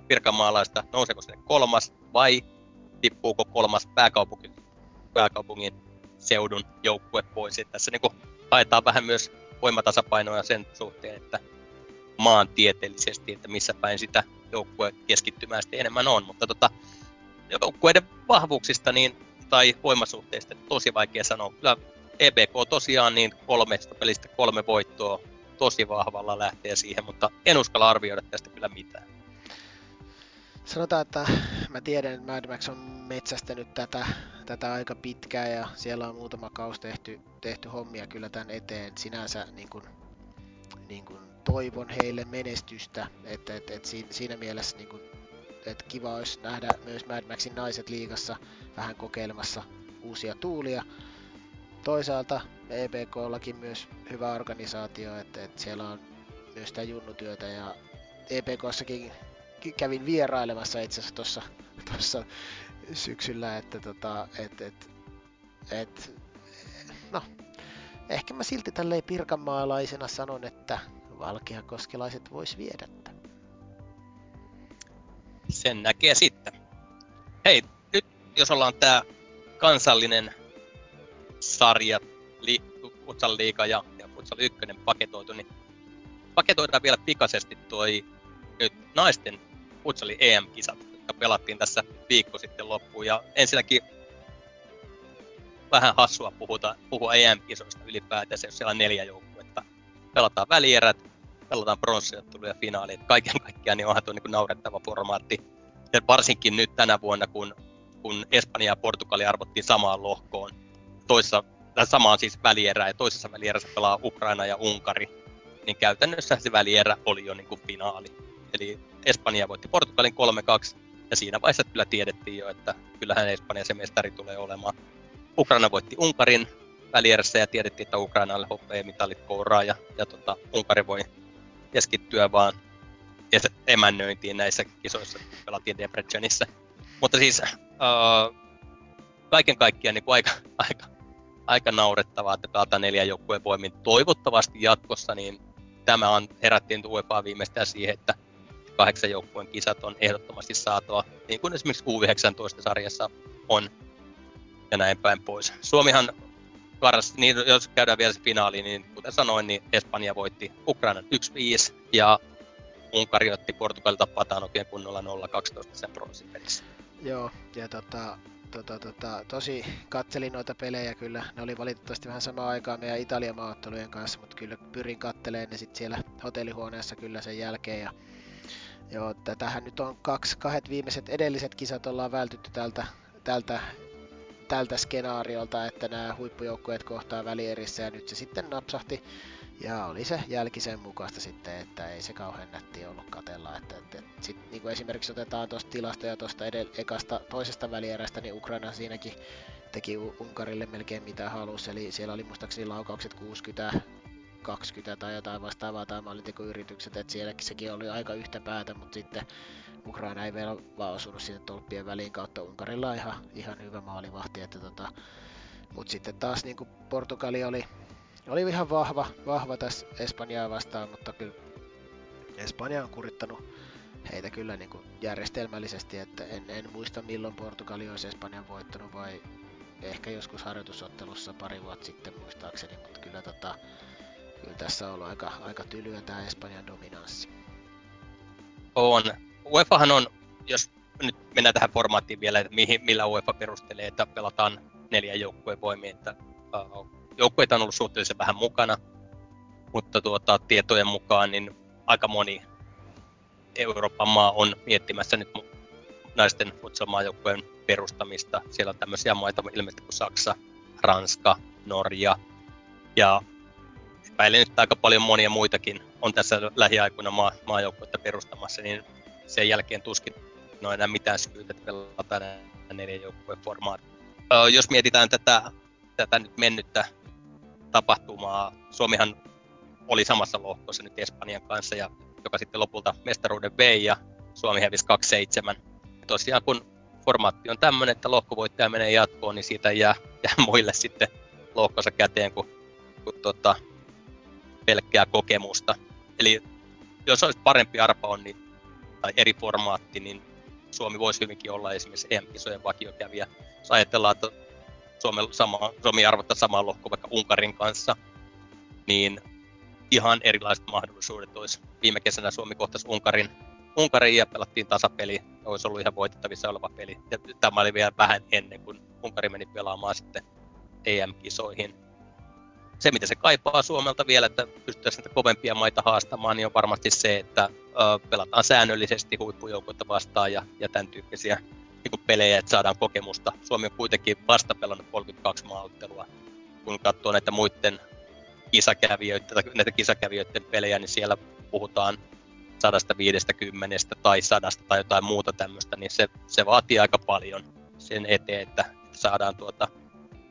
pirkanmaalaista, nouseeko sinne kolmas vai tippuuko kolmas pääkaupunki, pääkaupungin seudun joukkue pois. Että tässä niin haetaan vähän myös voimatasapainoa sen suhteen, että maantieteellisesti, että missä päin sitä joukkue keskittymään sitten enemmän on. Mutta tota, joukkueiden vahvuuksista niin, tai voimasuhteista niin tosi vaikea sanoa. Kyllä EBK tosiaan niin kolmesta pelistä kolme voittoa tosi vahvalla lähtee siihen, mutta en uskalla arvioida tästä kyllä mitään. Sanotaan, että mä tiedän, että Mad Max on metsästänyt tätä, tätä aika pitkään ja siellä on muutama kaus tehty, tehty hommia kyllä tämän eteen. Sinänsä niin kuin, niin kuin toivon heille menestystä, että et, et siinä mielessä niin kuin, että kiva olisi nähdä myös Mad Maxin naiset liigassa vähän kokeilemassa uusia tuulia. Toisaalta EPKllakin myös hyvä organisaatio, että, että siellä on myös sitä junnutyötä ja EPKssakin kävin vierailemassa itse asiassa tuossa, syksyllä, että tota, et, et, et, no, ehkä mä silti tälleen pirkanmaalaisena sanon, että valkeakoskelaiset vois viedä Sen näkee sitten. Hei, nyt jos ollaan tää kansallinen sarja, li, Futsal Liiga ja, ja Futsal 1 paketoitu, niin paketoidaan vielä pikaisesti toi nyt naisten Futsalin EM-kisat, jotka pelattiin tässä viikko sitten loppuun. Ja ensinnäkin vähän hassua puhuta, puhua EM-kisoista ylipäätänsä, jos siellä on neljä joukkuetta. Pelataan välierät, pelataan pronssiottelu ja finaali. Kaiken kaikkiaan niin onhan tuo niin naurettava formaatti. Ja varsinkin nyt tänä vuonna, kun, kun Espanja ja Portugali arvottiin samaan lohkoon, toisessa, tai samaan siis välierään, ja toisessa välierässä pelaa Ukraina ja Unkari, niin käytännössä se välierä oli jo niin kuin finaali. Eli Espanja voitti Portugalin 3-2, ja siinä vaiheessa kyllä tiedettiin jo, että kyllähän Espanja se mestari tulee olemaan. Ukraina voitti Unkarin välierässä ja tiedettiin, että Ukrainalle hopeamitalit kouraa ja, ja tota, Unkari voi keskittyä vaan emännöintiin näissä kisoissa, pelattiin Debrecenissa. Mutta siis äh, kaiken kaikkiaan niin aika, aika, aika naurettavaa, että pelataan neljä joukkueen voimin. Toivottavasti jatkossa niin tämä on, herättiin UEFA viimeistään siihen, että kahdeksan joukkueen kisat on ehdottomasti saatua, niin kuin esimerkiksi U19-sarjassa on, ja näin päin pois. Suomihan Karas, niin jos käydään vielä se finaali, niin kuten sanoin, niin Espanja voitti Ukrainan 1-5 ja Unkari otti Portugalilta Patanokien kunnolla 0-12 sen pronssipelissä. Joo, ja tota, tota, tota, tosi katselin noita pelejä kyllä. Ne oli valitettavasti vähän samaa aikaa meidän Italian maaottelujen kanssa, mutta kyllä pyrin katteleen ne sitten siellä hotellihuoneessa kyllä sen jälkeen. Ja, joo, tätähän nyt on kaksi, kahdet viimeiset edelliset kisat ollaan vältytty tältä, tältä tältä skenaariolta, että nämä huippujoukkueet kohtaa välierissä ja nyt se sitten napsahti ja oli se jälki sen mukaista sitten, että ei se kauhean nätti ollut katella. Että, että, että sit, niin kuin esimerkiksi otetaan tuosta tilasta ja tuosta ekasta toisesta välierästä, niin Ukraina siinäkin teki Unkarille melkein mitä halusi. Eli siellä oli muistaakseni laukaukset 60, 20 tai jotain vastaavaa tai maalintekoyritykset, että sielläkin sekin oli aika yhtä päätä, mutta sitten Ukraina ei vielä vaan osunut sinne tolppien väliin kautta. Unkarilla ihan, ihan hyvä maalivahti, että tota, mutta sitten taas niin Portugali oli, oli ihan vahva, vahva tässä Espanjaa vastaan, mutta kyllä Espanja on kurittanut heitä kyllä niin kuin järjestelmällisesti, että en, en muista milloin Portugali olisi Espanjan voittanut vai ehkä joskus harjoitusottelussa pari vuotta sitten muistaakseni, mutta kyllä, tota, kyllä tässä on ollut aika, aika tylyä tämä Espanjan dominanssi. On, UEFahan on, jos nyt mennään tähän formaattiin vielä, että mihin, millä UEFA perustelee, että pelataan neljä joukkueen voimia, että uh, joukkueita on ollut suhteellisen vähän mukana, mutta tuota, tietojen mukaan niin aika moni Euroopan maa on miettimässä nyt naisten futsal-maajoukkueen perustamista. Siellä on tämmöisiä maita ilmeisesti kuin Saksa, Ranska, Norja ja epäilen nyt aika paljon monia muitakin on tässä lähiaikoina maa, maajoukkuetta perustamassa, niin sen jälkeen tuskin no enää mitään syytä, että pelataan neljän joukkueen formaat. Jos mietitään tätä, tätä nyt mennyttä tapahtumaa, Suomihan oli samassa lohkossa nyt Espanjan kanssa, ja, joka sitten lopulta mestaruuden vei, ja Suomi hävisi 2-7. Tosiaan kun formaatti on tämmöinen, että lohkovoittaja menee jatkoon, niin siitä jää, jää muille sitten lohkonsa käteen kuin, kuin tota, pelkkää kokemusta. Eli jos olisi parempi arpa on, niin tai eri formaatti, niin Suomi voisi hyvinkin olla esimerkiksi EM-kisojen vakiokävijä. Jos ajatellaan, että Suomi, sama, Suomi arvottaa samaa lohkoa vaikka Unkarin kanssa, niin ihan erilaiset mahdollisuudet olisi. Viime kesänä Suomi kohtasi Unkarin, Unkarin ja pelattiin tasapeli, olisi ollut ihan voitettavissa oleva peli. Ja tämä oli vielä vähän ennen kuin Unkari meni pelaamaan sitten EM-kisoihin se, mitä se kaipaa Suomelta vielä, että pystyttäisiin näitä kovempia maita haastamaan, niin on varmasti se, että ö, pelataan säännöllisesti huippujoukoita vastaan ja, ja tämän tyyppisiä niin pelejä, että saadaan kokemusta. Suomi on kuitenkin vasta pelannut 32 maaottelua. Kun katsoo näitä muiden kisakävijöiden, näitä kisakävijöiden pelejä, niin siellä puhutaan 150 tai sadasta tai jotain muuta tämmöistä, niin se, se vaatii aika paljon sen eteen, että saadaan tuota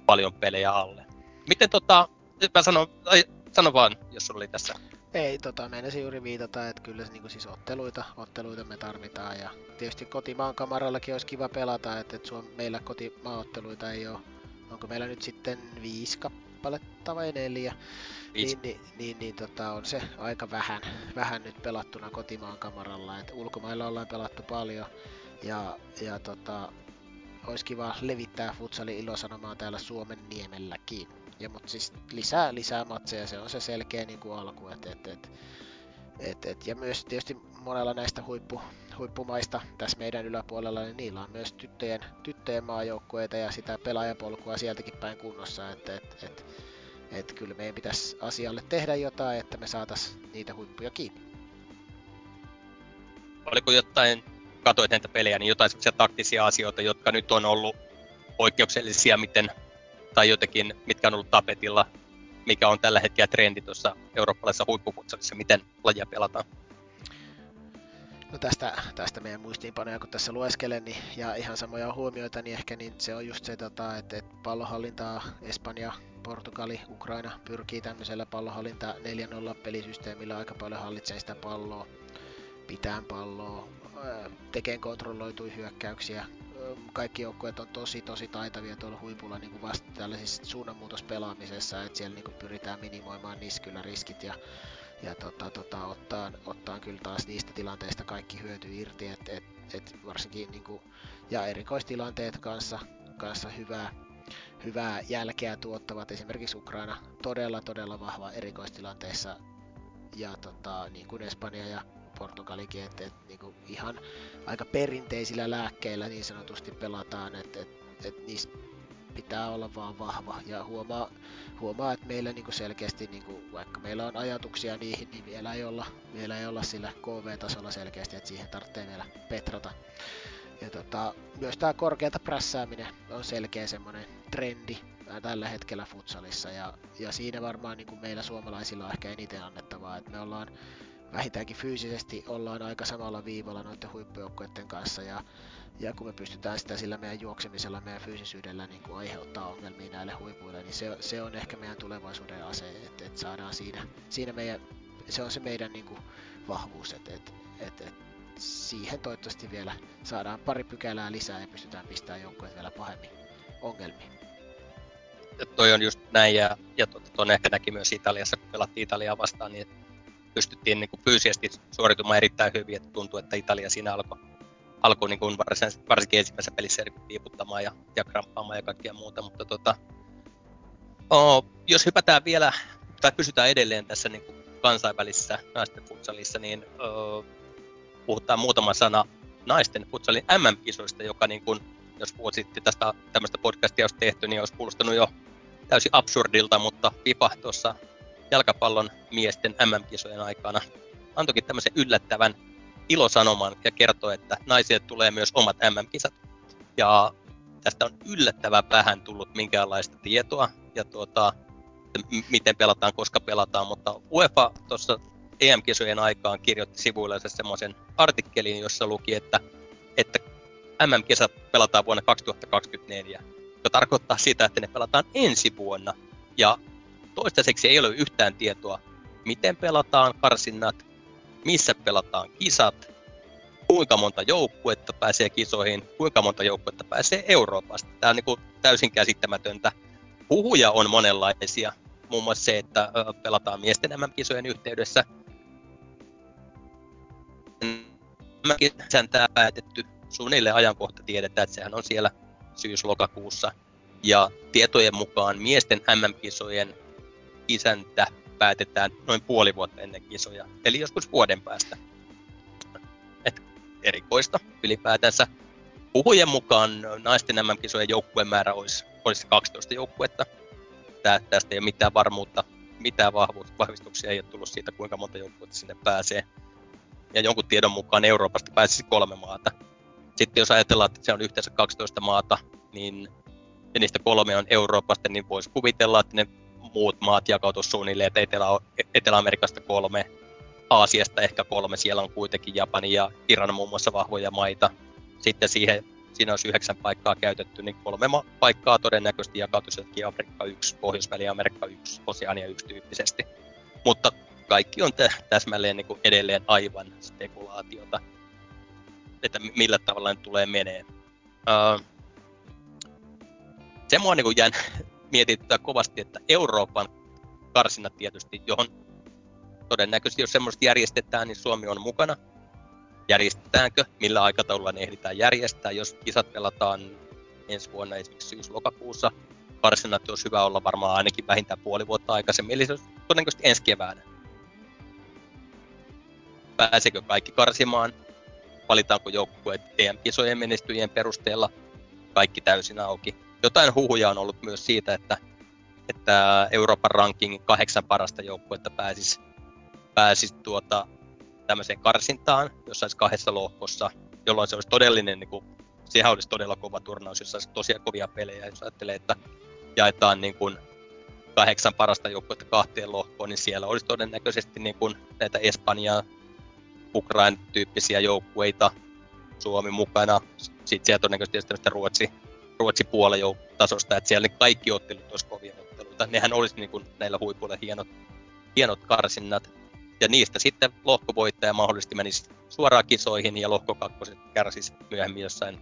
paljon pelejä alle. Miten tota, mä sanon, ai, sano vaan, jos sulla oli tässä. Ei, tota, meinasin juuri viitata, että kyllä niin siis otteluita, otteluita me tarvitaan. Ja tietysti kotimaan kamarallakin olisi kiva pelata, että, että Suom- meillä kotimaaotteluita ei ole, onko meillä nyt sitten viisi kappaletta vai neljä, niin, niin, niin, niin tota, on se aika vähän, vähän nyt pelattuna kotimaan kamaralla, että ulkomailla ollaan pelattu paljon. Ja, ja tota, olisi kiva levittää futsalin ilosanomaa täällä Suomen niemelläkin. Ja, mutta siis lisää, lisää matseja, se on se selkeä niin kuin alku, että et, et, Et, et, ja myös tietysti monella näistä huippu, huippumaista tässä meidän yläpuolella, niin niillä on myös tyttöjen, tyttöjen maajoukkueita ja sitä pelaajapolkua sieltäkin päin kunnossa. Et, et, et, et kyllä meidän pitäisi asialle tehdä jotain, että me saataisiin niitä huippuja kiinni. Oliko jotain, katoit näitä pelejä, niin jotain taktisia asioita, jotka nyt on ollut poikkeuksellisia, miten, tai jotenkin, mitkä on ollut tapetilla, mikä on tällä hetkellä trendi tuossa eurooppalaisessa huippufutsalissa, miten lajia pelataan? No tästä, tästä meidän muistiinpanoja, kun tässä lueskelen, niin, ja ihan samoja huomioita, niin ehkä niin se on just se, tota, että, että pallohallintaa Espanja, Portugali, Ukraina pyrkii tämmöisellä pallohallinta 4-0 pelisysteemillä aika paljon hallitsee sitä palloa, pitää palloa, tekee kontrolloituja hyökkäyksiä. Kaikki joukkueet on tosi tosi taitavia tuolla huipulla niin kuin vasta tällaisessa suunnanmuutospelaamisessa, että siellä niin kuin pyritään minimoimaan niissä kyllä riskit ja ja tota, tota, ottaa, ottaa kyllä taas niistä tilanteista kaikki hyöty irti, että et, et varsinkin niin kuin, ja erikoistilanteet kanssa, kanssa hyvää, hyvää jälkeä tuottavat. Esimerkiksi Ukraina todella todella vahva erikoistilanteissa ja tota, niin kuin Espanja ja Portugalikin, että et, niin kuin ihan aika perinteisillä lääkkeillä niin sanotusti pelataan, että et, et niissä pitää olla vaan vahva ja huomaa, huomaa että meillä niin selkeästi, niin kuin, vaikka meillä on ajatuksia niihin, niin vielä ei olla, vielä ei olla sillä KV-tasolla selkeästi, että siihen tarvitsee vielä petrata. Ja tota, myös tämä korkeata prässääminen on selkeä semmoinen trendi tällä hetkellä futsalissa ja, ja siinä varmaan niin meillä suomalaisilla on ehkä eniten annettavaa, että me ollaan vähintäänkin fyysisesti ollaan aika samalla viivalla noiden huippujoukkueiden kanssa ja ja kun me pystytään sitä sillä meidän juoksemisella, meidän fyysisyydellä niin kuin aiheuttaa ongelmia näille huipuille, niin se, se on ehkä meidän tulevaisuuden ase, että et saadaan siinä, siinä meidän, se on se meidän niin kuin vahvuus, että et, et, et siihen toivottavasti vielä saadaan pari pykälää lisää ja pystytään pistämään joukkueet vielä pahemmin ongelmiin. Ja toi on just näin, ja, ja tuon ehkä näki myös Italiassa, kun pelattiin Italiaa vastaan, niin pystyttiin niin kuin fyysisesti suoritumaan erittäin hyvin, että tuntui, että Italia siinä alkoi alkoi niin kuin varsinkin ensimmäisessä pelissä piiputtamaan ja, ja kramppaamaan ja kaikkia muuta, mutta tota, oh, jos hypätään vielä, tai pysytään edelleen tässä niin kuin kansainvälisessä naisten futsalissa, niin oh, puhutaan muutama sana naisten futsalin MM-kisoista, joka niin kuin, jos vuosi sitten tästä tämmöistä podcastia olisi tehty, niin olisi kuulostanut jo täysin absurdilta, mutta FIFA tuossa jalkapallon miesten MM-kisojen aikana antoikin tämmöisen yllättävän ilosanoman ja kertoo, että naisille tulee myös omat MM-kisat. Ja tästä on yllättävän vähän tullut minkäänlaista tietoa ja tuota, miten pelataan, koska pelataan, mutta UEFA tuossa EM-kisojen aikaan kirjoitti sivuille semmoisen artikkelin, jossa luki, että, että MM-kisat pelataan vuonna 2024, joka tarkoittaa sitä, että ne pelataan ensi vuonna. Ja toistaiseksi ei ole yhtään tietoa, miten pelataan karsinnat, missä pelataan kisat, kuinka monta joukkuetta pääsee kisoihin, kuinka monta joukkuetta pääsee Euroopasta. Tämä on niin kuin täysin käsittämätöntä. Puhuja on monenlaisia, muun muassa se, että pelataan miesten MM-kisojen yhteydessä. Sen tämä päätetty suunnilleen ajankohta tiedetään, että sehän on siellä syys-lokakuussa. Ja tietojen mukaan miesten MM-kisojen isäntä päätetään noin puoli vuotta ennen kisoja, eli joskus vuoden päästä. Et erikoista ylipäätänsä. Puhujen mukaan naisten MM-kisojen joukkueen määrä olisi, olisi 12 joukkuetta. Tää, tästä ei ole mitään varmuutta, mitään vahvistuksia ei ole tullut siitä, kuinka monta joukkuetta sinne pääsee. Ja jonkun tiedon mukaan Euroopasta pääsisi kolme maata. Sitten jos ajatellaan, että se on yhteensä 12 maata, niin ja niistä kolme on Euroopasta, niin voisi kuvitella, että ne muut maat jakautu suunnilleen, että Etelä- Etelä-Amerikasta kolme, Aasiasta ehkä kolme, siellä on kuitenkin Japani ja Iran muun muassa vahvoja maita. Sitten siihen, siinä olisi yhdeksän paikkaa käytetty, niin kolme ma- paikkaa todennäköisesti jakautuisi Afrikka 1, Pohjois-Väli-Amerikka 1, Oseania 1 tyyppisesti. Mutta kaikki on tä- täsmälleen niin kuin edelleen aivan spekulaatiota, että millä tavalla ne tulee menee. Uh, se mua niin jään, mietityttää kovasti, että Euroopan karsinnat tietysti, johon todennäköisesti jos semmoista järjestetään, niin Suomi on mukana. Järjestetäänkö, millä aikataululla ne ehditään järjestää, jos kisat pelataan ensi vuonna esimerkiksi syys-lokakuussa. Karsinnat olisi hyvä olla varmaan ainakin vähintään puoli vuotta aikaisemmin, eli se olisi todennäköisesti ensi keväänä. pääsekö kaikki karsimaan, valitaanko joukkueet EM-kisojen menestyjien perusteella, kaikki täysin auki. Jotain huhuja on ollut myös siitä, että, että Euroopan rankingin kahdeksan parasta joukkuetta pääsisi, pääsisi tuota, tämmöiseen karsintaan, jossa olisi kahdessa lohkossa, jolloin se olisi todellinen, niin kuin, sehän olisi todella kova turnaus, jossa olisi tosiaan kovia pelejä, jos ajattelee, että jaetaan niin kuin kahdeksan parasta joukkuetta kahteen lohkoon, niin siellä olisi todennäköisesti niin kuin näitä Espanjaa, Ukraina tyyppisiä joukkueita, Suomi mukana, sitten siellä todennäköisesti Ruotsi, Ruotsi puolen tasosta, että siellä kaikki ottelut olisi kovia otteluita. Nehän olisi niin kuin näillä huipuilla hienot, hienot karsinnat. Ja niistä sitten lohkovoittaja mahdollisesti menisi suoraan kisoihin ja lohko kakkoset kärsisi myöhemmin jossain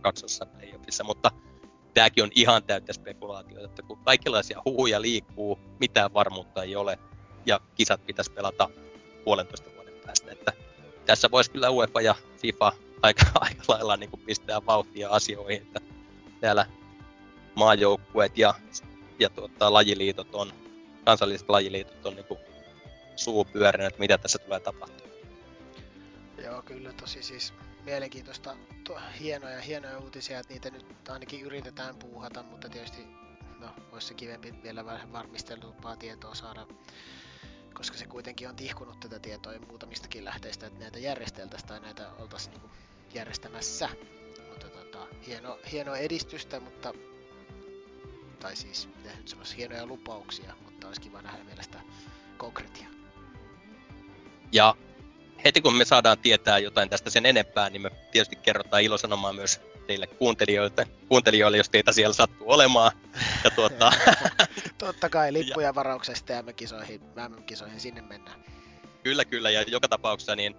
kaksossa playoffissa. Mutta tämäkin on ihan täyttä spekulaatiota, että kun kaikenlaisia huhuja liikkuu, mitään varmuutta ei ole, ja kisat pitäisi pelata puolentoista vuoden päästä. Että tässä voisi kyllä UEFA ja FIFA aika, aika lailla niin kuin pistää vauhtia asioihin, että täällä maajoukkueet ja, ja tuota, lajiliitot on, kansalliset lajiliitot on niin kuin suu pyörinyt, mitä tässä tulee tapahtumaan. Joo, kyllä tosi siis mielenkiintoista, to, hienoja, hienoja uutisia, että niitä nyt ainakin yritetään puuhata, mutta tietysti no, olisi se kivempi vielä vähän varmistelumpaa tietoa saada, koska se kuitenkin on tihkunut tätä tietoa jo muutamistakin lähteistä, että näitä järjesteltäisiin tai näitä oltaisiin niin järjestämässä. Tota, hieno, hienoa edistystä, mutta tai siis, mitä nyt sanoisi, hienoja lupauksia, mutta olisi kiva nähdä vielä sitä konkretia. Ja heti kun me saadaan tietää jotain tästä sen enempää, niin me tietysti kerrotaan ilosanomaa myös teille kuuntelijoille, kuuntelijoille jos teitä siellä sattuu olemaan. Ja tuota... Totta kai lippuja varauksesta ja kisoihin, kisoihin sinne mennään. Kyllä, kyllä. Ja joka tapauksessa niin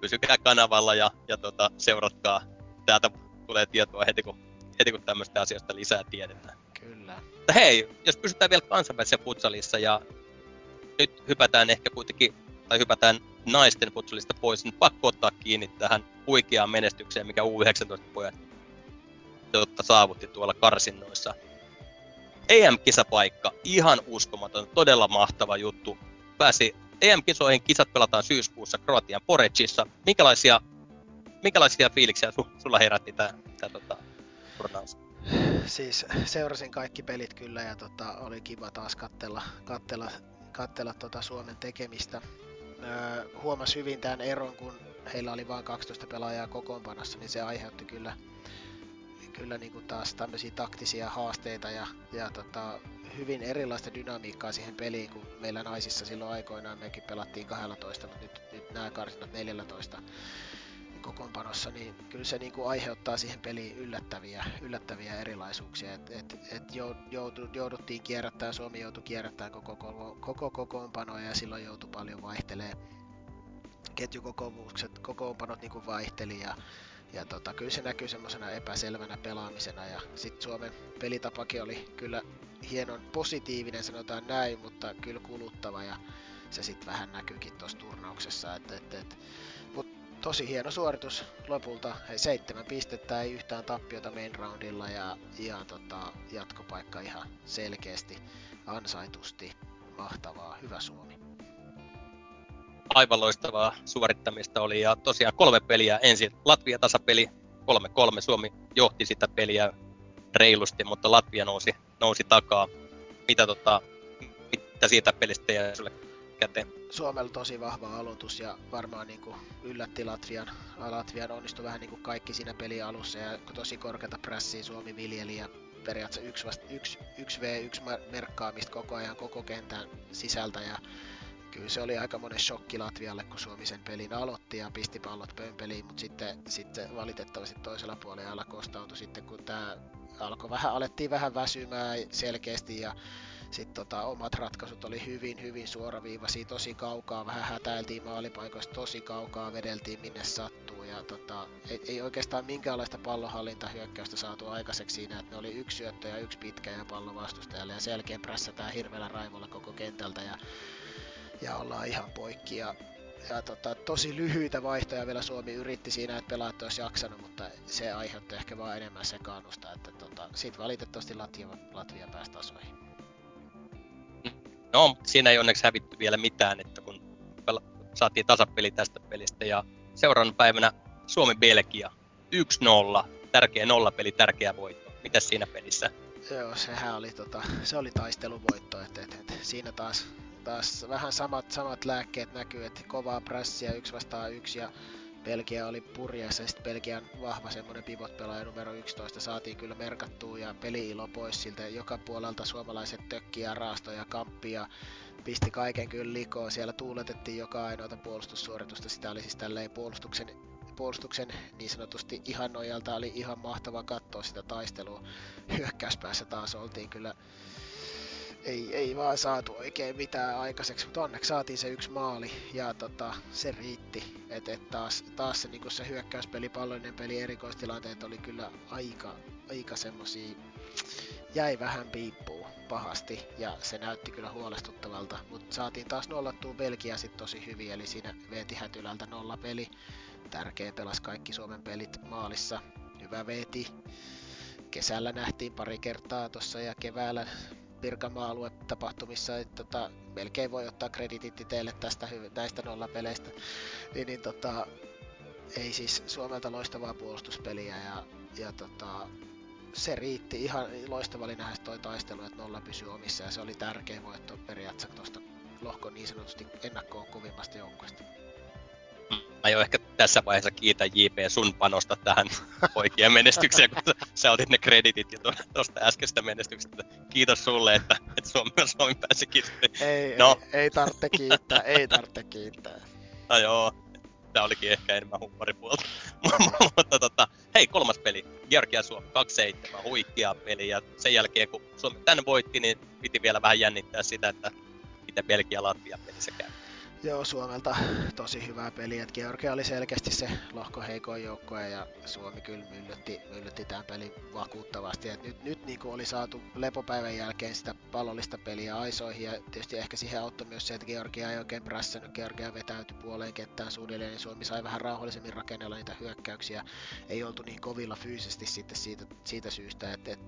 pysykää kanavalla ja, ja tota, seuratkaa. Täältä tulee tietoa heti kun, heti kun tämmöistä asioista lisää tiedetään. Kyllä. Mutta hei, jos pysytään vielä kansainvälisessä futsalissa ja nyt hypätään ehkä kuitenkin, tai hypätään naisten futsalista pois, niin pakko ottaa kiinni tähän huikeaan menestykseen, mikä U19-pojat jotta saavutti tuolla karsinnoissa. EM-kisapaikka, ihan uskomaton, todella mahtava juttu. Pääsi EM-kisoihin, kisat pelataan syyskuussa Kroatian Porecissa. Minkälaisia, minkälaisia fiiliksiä su, sulla herätti tämä tota, turnaus? Siis seurasin kaikki pelit kyllä ja tota, oli kiva taas kattella, kattella, kattella tota Suomen tekemistä. Öö, huomasi hyvin tämän eron, kun heillä oli vain 12 pelaajaa kokoonpanossa, niin se aiheutti kyllä, kyllä niin kuin taas tämmöisiä taktisia haasteita ja, ja tota, hyvin erilaista dynamiikkaa siihen peliin kuin meillä naisissa silloin aikoinaan. Mekin pelattiin 12, mutta nyt, nyt nämä karsinat 14 kokoonpanossa, niin kyllä se niin kuin aiheuttaa siihen peliin yllättäviä, yllättäviä erilaisuuksia. Et, et, et joutu, jouduttiin kierrättämään, Suomi joutui kierrättämään koko, koko, koko kokoonpanoja ja silloin joutui paljon vaihtelee. Ketjukokoukset, kokoonpanot niin kuin vaihteli ja, ja tota, kyllä se näkyy semmoisena epäselvänä pelaamisena ja sitten Suomen pelitapakin oli kyllä hienon positiivinen, sanotaan näin, mutta kyllä kuluttava ja se sitten vähän näkyykin tuossa turnauksessa. Et, et, et. Tosi hieno suoritus lopulta. Hei, seitsemän pistettä, ei yhtään tappiota main roundilla ja, ja tota, jatkopaikka ihan selkeästi, ansaitusti, mahtavaa, hyvä Suomi. Aivan loistavaa suorittamista oli ja tosiaan kolme peliä. Ensin Latvia tasapeli 3-3. Suomi johti sitä peliä reilusti, mutta Latvia nousi, nousi takaa. Mitä, tota, mitä siitä pelistä jäi sulle käteen? Suomella tosi vahva aloitus ja varmaan niin kuin yllätti Latvian. Latvian onnistui vähän niin kuin kaikki siinä pelin alussa ja tosi korkeata prässiä Suomi viljeli ja periaatteessa yksi, vasta, yksi, yksi V1 merkkaamista koko ajan koko kentän sisältä ja kyllä se oli aika monen shokki Latvialle, kun Suomi sen pelin aloitti ja pisti pallot pömpeliin, mutta sitten, sitten valitettavasti toisella puolella kostautui sitten, kun tämä alkoi vähän, alettiin vähän väsymään selkeästi ja sitten tota, omat ratkaisut oli hyvin, hyvin suoraviivaisia, tosi kaukaa, vähän hätäiltiin maalipaikoista, tosi kaukaa vedeltiin minne sattuu ja tota, ei, ei, oikeastaan minkäänlaista pallohallintahyökkäystä saatu aikaiseksi siinä, että ne oli yksi syöttö ja yksi pitkä ja pallo vastustajalle ja selkeän prässätään hirveällä raivolla koko kentältä ja, ja ollaan ihan poikki ja ja tota, tosi lyhyitä vaihtoja vielä Suomi yritti siinä, että pelaat olisi jaksanut, mutta se aiheutti ehkä vaan enemmän sekaannusta, että tota, siitä valitettavasti Latvia, Latvia pääsi tasoihin. No, siinä ei onneksi hävitty vielä mitään, että kun saatiin tasapeli tästä pelistä ja seuraavana päivänä Suomi-Belgia 1-0, tärkeä nollapeli, tärkeä voitto. Mitäs siinä pelissä? Joo, sehän oli, tota, se oli taisteluvoitto, että et, et, siinä taas, taas vähän samat, samat lääkkeet näkyy, että kovaa pressia yksi vastaan yksi ja Belgia oli purjeessa ja sitten Belgian vahva semmoinen pivot-pelaaja numero 11 saatiin kyllä merkattua ja peli-ilo pois siltä joka puolelta suomalaiset tökkiä, raastoja, kamppia pisti kaiken kyllä likoon. Siellä tuuletettiin joka ainoata puolustussuoritusta. Sitä oli siis tälleen puolustuksen, puolustuksen niin sanotusti ihan nojalta oli ihan mahtava katsoa sitä taistelua. Hyökkäyspäässä taas oltiin kyllä ei, ei vaan saatu oikein mitään aikaiseksi, mutta onneksi saatiin se yksi maali ja tota, se riitti. Et, et taas, taas se, niin se hyökkäyspeli, pallollinen peli, erikoistilanteet oli kyllä aika, aika semmosia, jäi vähän piippuun pahasti ja se näytti kyllä huolestuttavalta, mutta saatiin taas nollattua Belgia sitten tosi hyvin, eli siinä veeti hätylältä nolla peli. Tärkeä pelas kaikki Suomen pelit maalissa. Hyvä veeti. Kesällä nähtiin pari kertaa tuossa ja keväällä Pirkanmaa tapahtumissa, että tota, melkein voi ottaa kreditit teille tästä näistä nollapeleistä. Niin, niin tota, ei siis Suomelta loistavaa puolustuspeliä ja, ja tota, se riitti. Ihan loistava oli nähdä toi taistelu, että nolla pysyy omissa ja se oli tärkeä voitto periaatteessa tuosta lohkon niin sanotusti ennakkoon kovimmasta joukkueesta. Mä jo ehkä tässä vaiheessa kiitän JP sun panosta tähän poikien menestykseen, kun sä otit ne kreditit jo tuosta äskeistä menestyksestä. Kiitos sulle, että, että Suomi, Suomi pääsi. Ei, no. ei, ei tarvitse kiittää, ei tarvitse kiittää. No joo, tää olikin ehkä enemmän huumoripuolta. Mutta tota, hei, kolmas peli. Georgia Suomi 2-7, huikea peli. Ja sen jälkeen, kun Suomi tänne voitti, niin piti vielä vähän jännittää sitä, että miten Belgia-Latvia pelissä käy. Joo, Suomelta tosi hyvää peliä. Et Georgia oli selkeästi se lohko heikoin joukkue ja Suomi kyllä myllytti, myllytti tämän pelin vakuuttavasti. Et nyt nyt niin oli saatu lepopäivän jälkeen sitä pallollista peliä aisoihin ja tietysti ehkä siihen auttoi myös se, että Georgia ei oikein prässännyt. Georgia vetäytyi puoleen kettään suunnilleen, niin Suomi sai vähän rauhallisemmin rakennella niitä hyökkäyksiä. Ei oltu niin kovilla fyysisesti sitten siitä, siitä syystä, että, että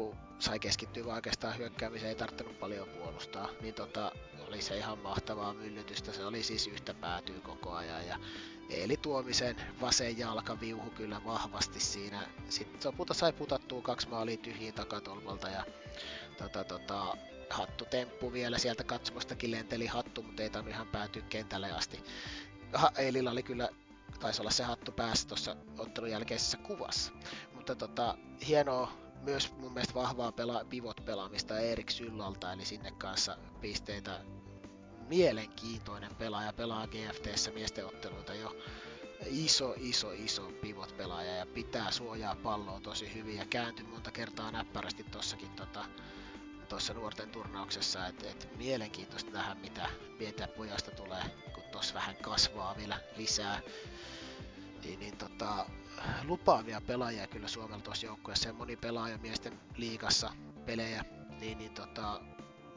kun sai keskittyä oikeastaan hyökkäämiseen, ei tarttunut paljon puolustaa, niin tota, oli se ihan mahtavaa myllytystä. Se oli siis yhtä päätyy koko ajan ja Eli Tuomisen vasen jalka viuhu kyllä vahvasti siinä. Sitten lopulta sai putattua kaksi maalia tyhjiin takatolvalta ja tota, tota, hattu temppu vielä sieltä katsomastakin lenteli hattu, mutta ei tainnut ihan päätyä kentälle asti. Ha, Eilillä oli kyllä, taisi olla se hattu päässä tuossa ottelun jälkeisessä kuvassa. Mutta tota, hienoa myös mun mielestä vahvaa pela- pivot-pelaamista Erik Syllalta, eli sinne kanssa pisteitä. Mielenkiintoinen pelaaja, pelaa GFTssä miesten otteluita jo. Iso, iso, iso pivot-pelaaja ja pitää suojaa palloa tosi hyvin ja kääntyi monta kertaa näppärästi tossakin tota, tuossa nuorten turnauksessa, että et mielenkiintoista nähdä mitä pientä pojasta tulee, kun tuossa vähän kasvaa vielä lisää. Niin, niin tota, lupaavia pelaajia kyllä Suomella tuossa joukkueessa ja moni pelaaja miesten liigassa pelejä, niin, niin tota,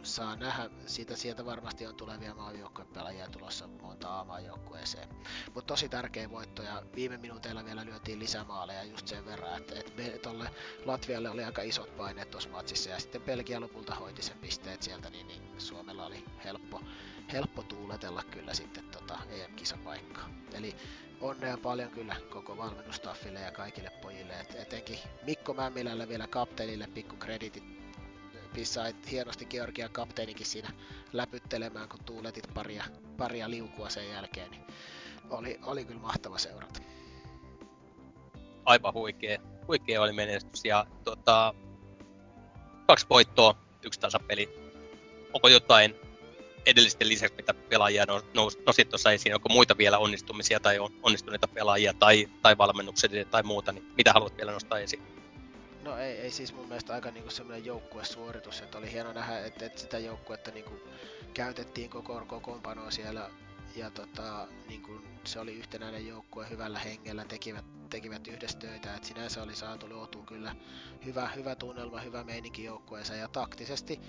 saa nähdä, siitä sieltä varmasti on tulevia maajoukkuepelaajia tulossa monta A-maajoukkueeseen. Mutta tosi tärkeä voitto ja viime minuuteilla vielä lyötiin lisämaaleja just sen verran, että et me, tolle Latvialle oli aika isot paineet tuossa matsissa ja sitten Belgia lopulta hoiti sen pisteet sieltä, niin, niin Suomella oli helppo, helppo tuuletella kyllä sitten tota EM-kisapaikkaa. Eli onnea paljon kyllä koko valmennustaffille ja kaikille pojille, et etenkin Mikko Mämmilälle vielä kapteenille pikku kreditit sai hienosti Georgian kapteenikin siinä läpyttelemään, kun tuuletit paria, paria liukua sen jälkeen, niin oli, oli kyllä mahtava seurata. Aivan huikea, huikea oli menestys ja tota, kaksi voittoa, yksi tasapeli. Onko jotain edellisten lisäksi, mitä pelaajia nous, nosit tuossa esiin, onko muita vielä onnistumisia tai on, onnistuneita pelaajia tai, tai valmennuksia tai muuta, niin mitä haluat vielä nostaa esiin? No ei, ei siis mun mielestä aika niinku semmoinen joukkuesuoritus, että oli hieno nähdä, että, että sitä joukkuetta niinku käytettiin koko kokoonpanoa siellä. Ja tota, niin kuin se oli yhtenäinen joukkue hyvällä hengellä, tekivät, tekivät yhdessä töitä, että sinänsä oli saatu luotua kyllä hyvä, hyvä tunnelma, hyvä meininki joukkueeseen. Ja taktisesti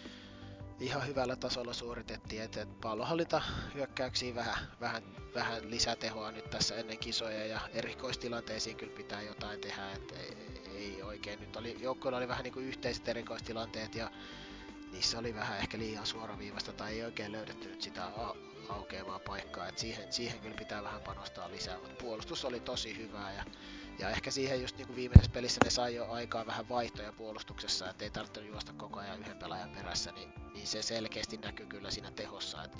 ihan hyvällä tasolla suoritettiin, että et pallohallinta hyökkäyksiin vähän, vähän, vähän lisätehoa nyt tässä ennen kisoja. Ja erikoistilanteisiin kyllä pitää jotain tehdä, että ei oikein. Nyt oli, joukkoilla oli vähän niin kuin yhteiset erikoistilanteet ja niissä oli vähän ehkä liian suoraviivasta tai ei oikein löydetty nyt sitä aukeamaan paikkaa. Et siihen, siihen kyllä pitää vähän panostaa lisää, mutta puolustus oli tosi hyvää ja, ja ehkä siihen just niin kuin viimeisessä pelissä ne sai jo aikaa vähän vaihtoja puolustuksessa, että ei tarvitse juosta koko ajan yhden pelaajan perässä, niin, niin se selkeästi näkyy kyllä siinä tehossa. Et,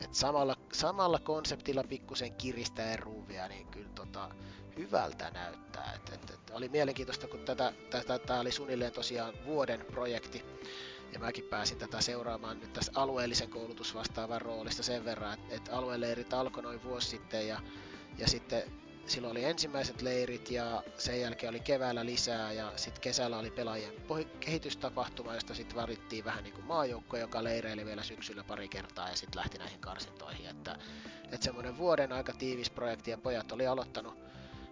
et samalla, samalla konseptilla pikkusen kiristää ruuvia, niin kyllä tota, hyvältä näyttää. Et, et, et, oli mielenkiintoista, kun tätä, tätä, tätä oli suunnilleen tosiaan vuoden projekti, ja mäkin pääsin tätä seuraamaan nyt tässä alueellisen koulutusvastaavan roolista sen verran, että, että alueleirit alkoi noin vuosi sitten ja, ja sitten silloin oli ensimmäiset leirit ja sen jälkeen oli keväällä lisää ja sitten kesällä oli pelaajien kehitystapahtuma, josta sitten valittiin vähän niin kuin maajoukko, joka leireili vielä syksyllä pari kertaa ja sitten lähti näihin karsintoihin. Että, että semmoinen vuoden aika tiivis projekti ja pojat oli aloittanut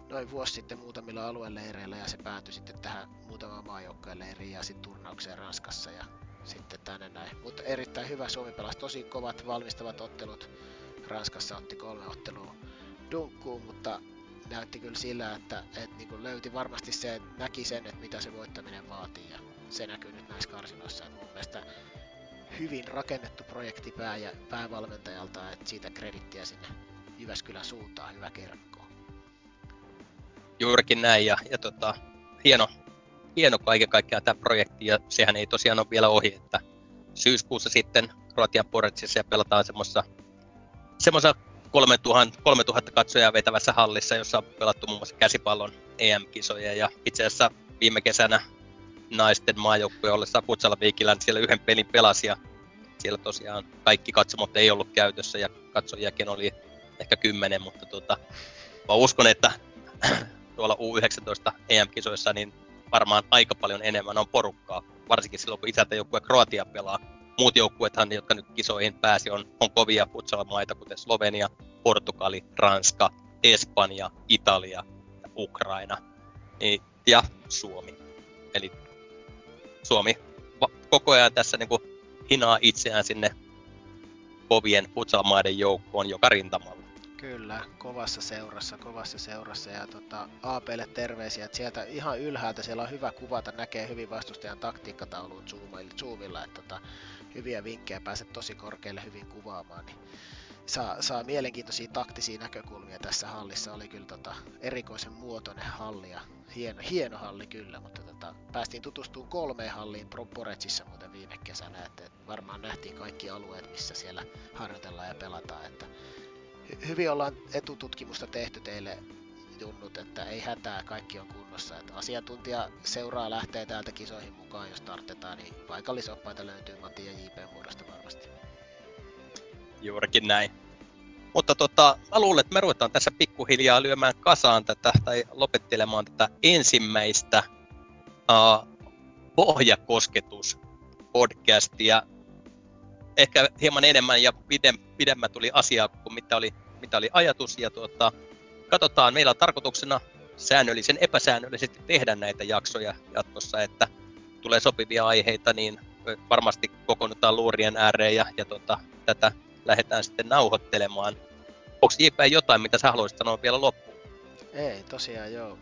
noin vuosi sitten muutamilla alueleireillä ja se päätyi sitten tähän muutamaan maajoukkojen leiriin ja sitten turnaukseen Ranskassa ja sitten tänne näin. Mutta erittäin hyvä, Suomi pelasi tosi kovat valmistavat ottelut. Ranskassa otti kolme ottelua dunkkuun, mutta näytti kyllä sillä, että, että niin löyti varmasti se, että näki sen, että mitä se voittaminen vaatii ja se näkyy nyt näissä karsinoissa. Että mun mielestä hyvin rakennettu projekti pää ja päävalmentajalta, että siitä kredittiä sinne Jyväskylän suuntaan, hyvä kerkko. Juurikin näin. Ja, ja tota, hieno, hieno kaiken kaikkiaan tämä projekti, ja sehän ei tosiaan ole vielä ohi, että syyskuussa sitten Kroatian Poretsissa ja pelataan semmoisessa semmoisessa 3000, 3000 katsojaa vetävässä hallissa, jossa on pelattu muun muassa käsipallon EM-kisoja, ja itse asiassa viime kesänä naisten maajoukkoja ollessa Futsala Viikillä, niin siellä yhden pelin pelasi, ja siellä tosiaan kaikki katsomot ei ollut käytössä, ja katsojiakin oli ehkä kymmenen, mutta tota, mä uskon, että tuolla U19 EM-kisoissa, niin varmaan aika paljon enemmän on porukkaa, varsinkin silloin kun isäntäjoukkue Kroatia pelaa. Muut joukkuethan, jotka nyt kisoihin pääsi, on, on kovia futsal-maita, kuten Slovenia, Portugali, Ranska, Espanja, Italia Ukraina niin, ja Suomi. Eli Suomi koko ajan tässä niin kuin hinaa itseään sinne kovien futsal-maiden joukkoon joka rintamalla. Kyllä, kovassa seurassa, kovassa seurassa ja tota, APlle terveisiä, että sieltä ihan ylhäältä siellä on hyvä kuvata, näkee hyvin vastustajan taktiikkatauluun Zoomilla, että tota, hyviä vinkkejä pääset tosi korkealle hyvin kuvaamaan, niin saa, saa mielenkiintoisia taktisia näkökulmia tässä hallissa. Oli kyllä tota, erikoisen muotoinen halli ja hieno, hieno halli kyllä, mutta tota, päästiin tutustumaan kolmeen halliin Poretsissa muuten viime kesänä, että varmaan nähtiin kaikki alueet, missä siellä harjoitellaan ja pelataan, että hyvin ollaan etututkimusta tehty teille junnut, että ei hätää, kaikki on kunnossa. Että asiantuntija seuraa lähtee täältä kisoihin mukaan, jos tartetaan, niin paikallisoppaita löytyy Matti ja JP muodosta varmasti. Juurikin näin. Mutta tota, mä luulen, että me ruvetaan tässä pikkuhiljaa lyömään kasaan tätä tai lopettelemaan tätä ensimmäistä uh, pohjakosketus podcastia ehkä hieman enemmän ja pidem, pidemmän tuli asiaa kuin mitä oli, mitä oli ajatus. Ja tuota, katsotaan, meillä on tarkoituksena säännöllisen epäsäännöllisesti tehdä näitä jaksoja jatkossa, että tulee sopivia aiheita, niin varmasti kokoonnutaan luurien ääreen ja, ja tuota, tätä lähdetään sitten nauhoittelemaan. Onko JP jotain, mitä sä haluaisit sanoa vielä loppuun? Ei, tosiaan joo.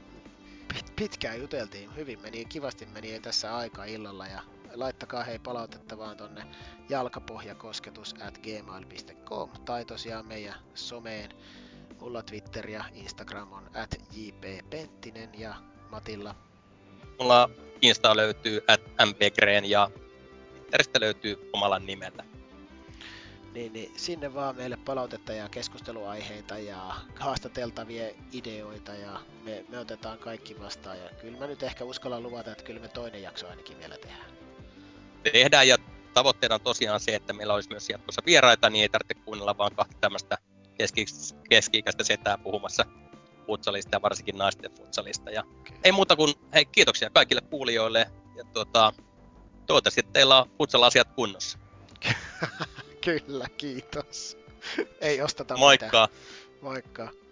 Pit- pitkään juteltiin, hyvin meni, kivasti meni tässä aika illalla ja laittakaa hei palautetta vaan tonne jalkapohjakosketus at gmail.com tai tosiaan meidän someen. Mulla Twitter ja Instagram on at jppenttinen ja Matilla. Mulla Insta löytyy at mpgreen ja Twitteristä löytyy omalla nimellä. Niin, niin sinne vaan meille palautetta ja keskusteluaiheita ja haastateltavia ideoita ja me, me otetaan kaikki vastaan ja kyllä mä nyt ehkä uskallan luvata, että kyllä me toinen jakso ainakin vielä tehdään tehdään ja tavoitteena on tosiaan se, että meillä olisi myös jatkossa vieraita, niin ei tarvitse kuunnella vaan kahta tämmöistä keski- keski-ikäistä setää puhumassa futsalista ja varsinkin naisten futsalista. Ja ei muuta kuin hei, kiitoksia kaikille kuulijoille ja tuota, toivottavasti teillä on futsal-asiat kunnossa. Kyllä, kiitos. ei osteta Moikka. mitään. Moikka.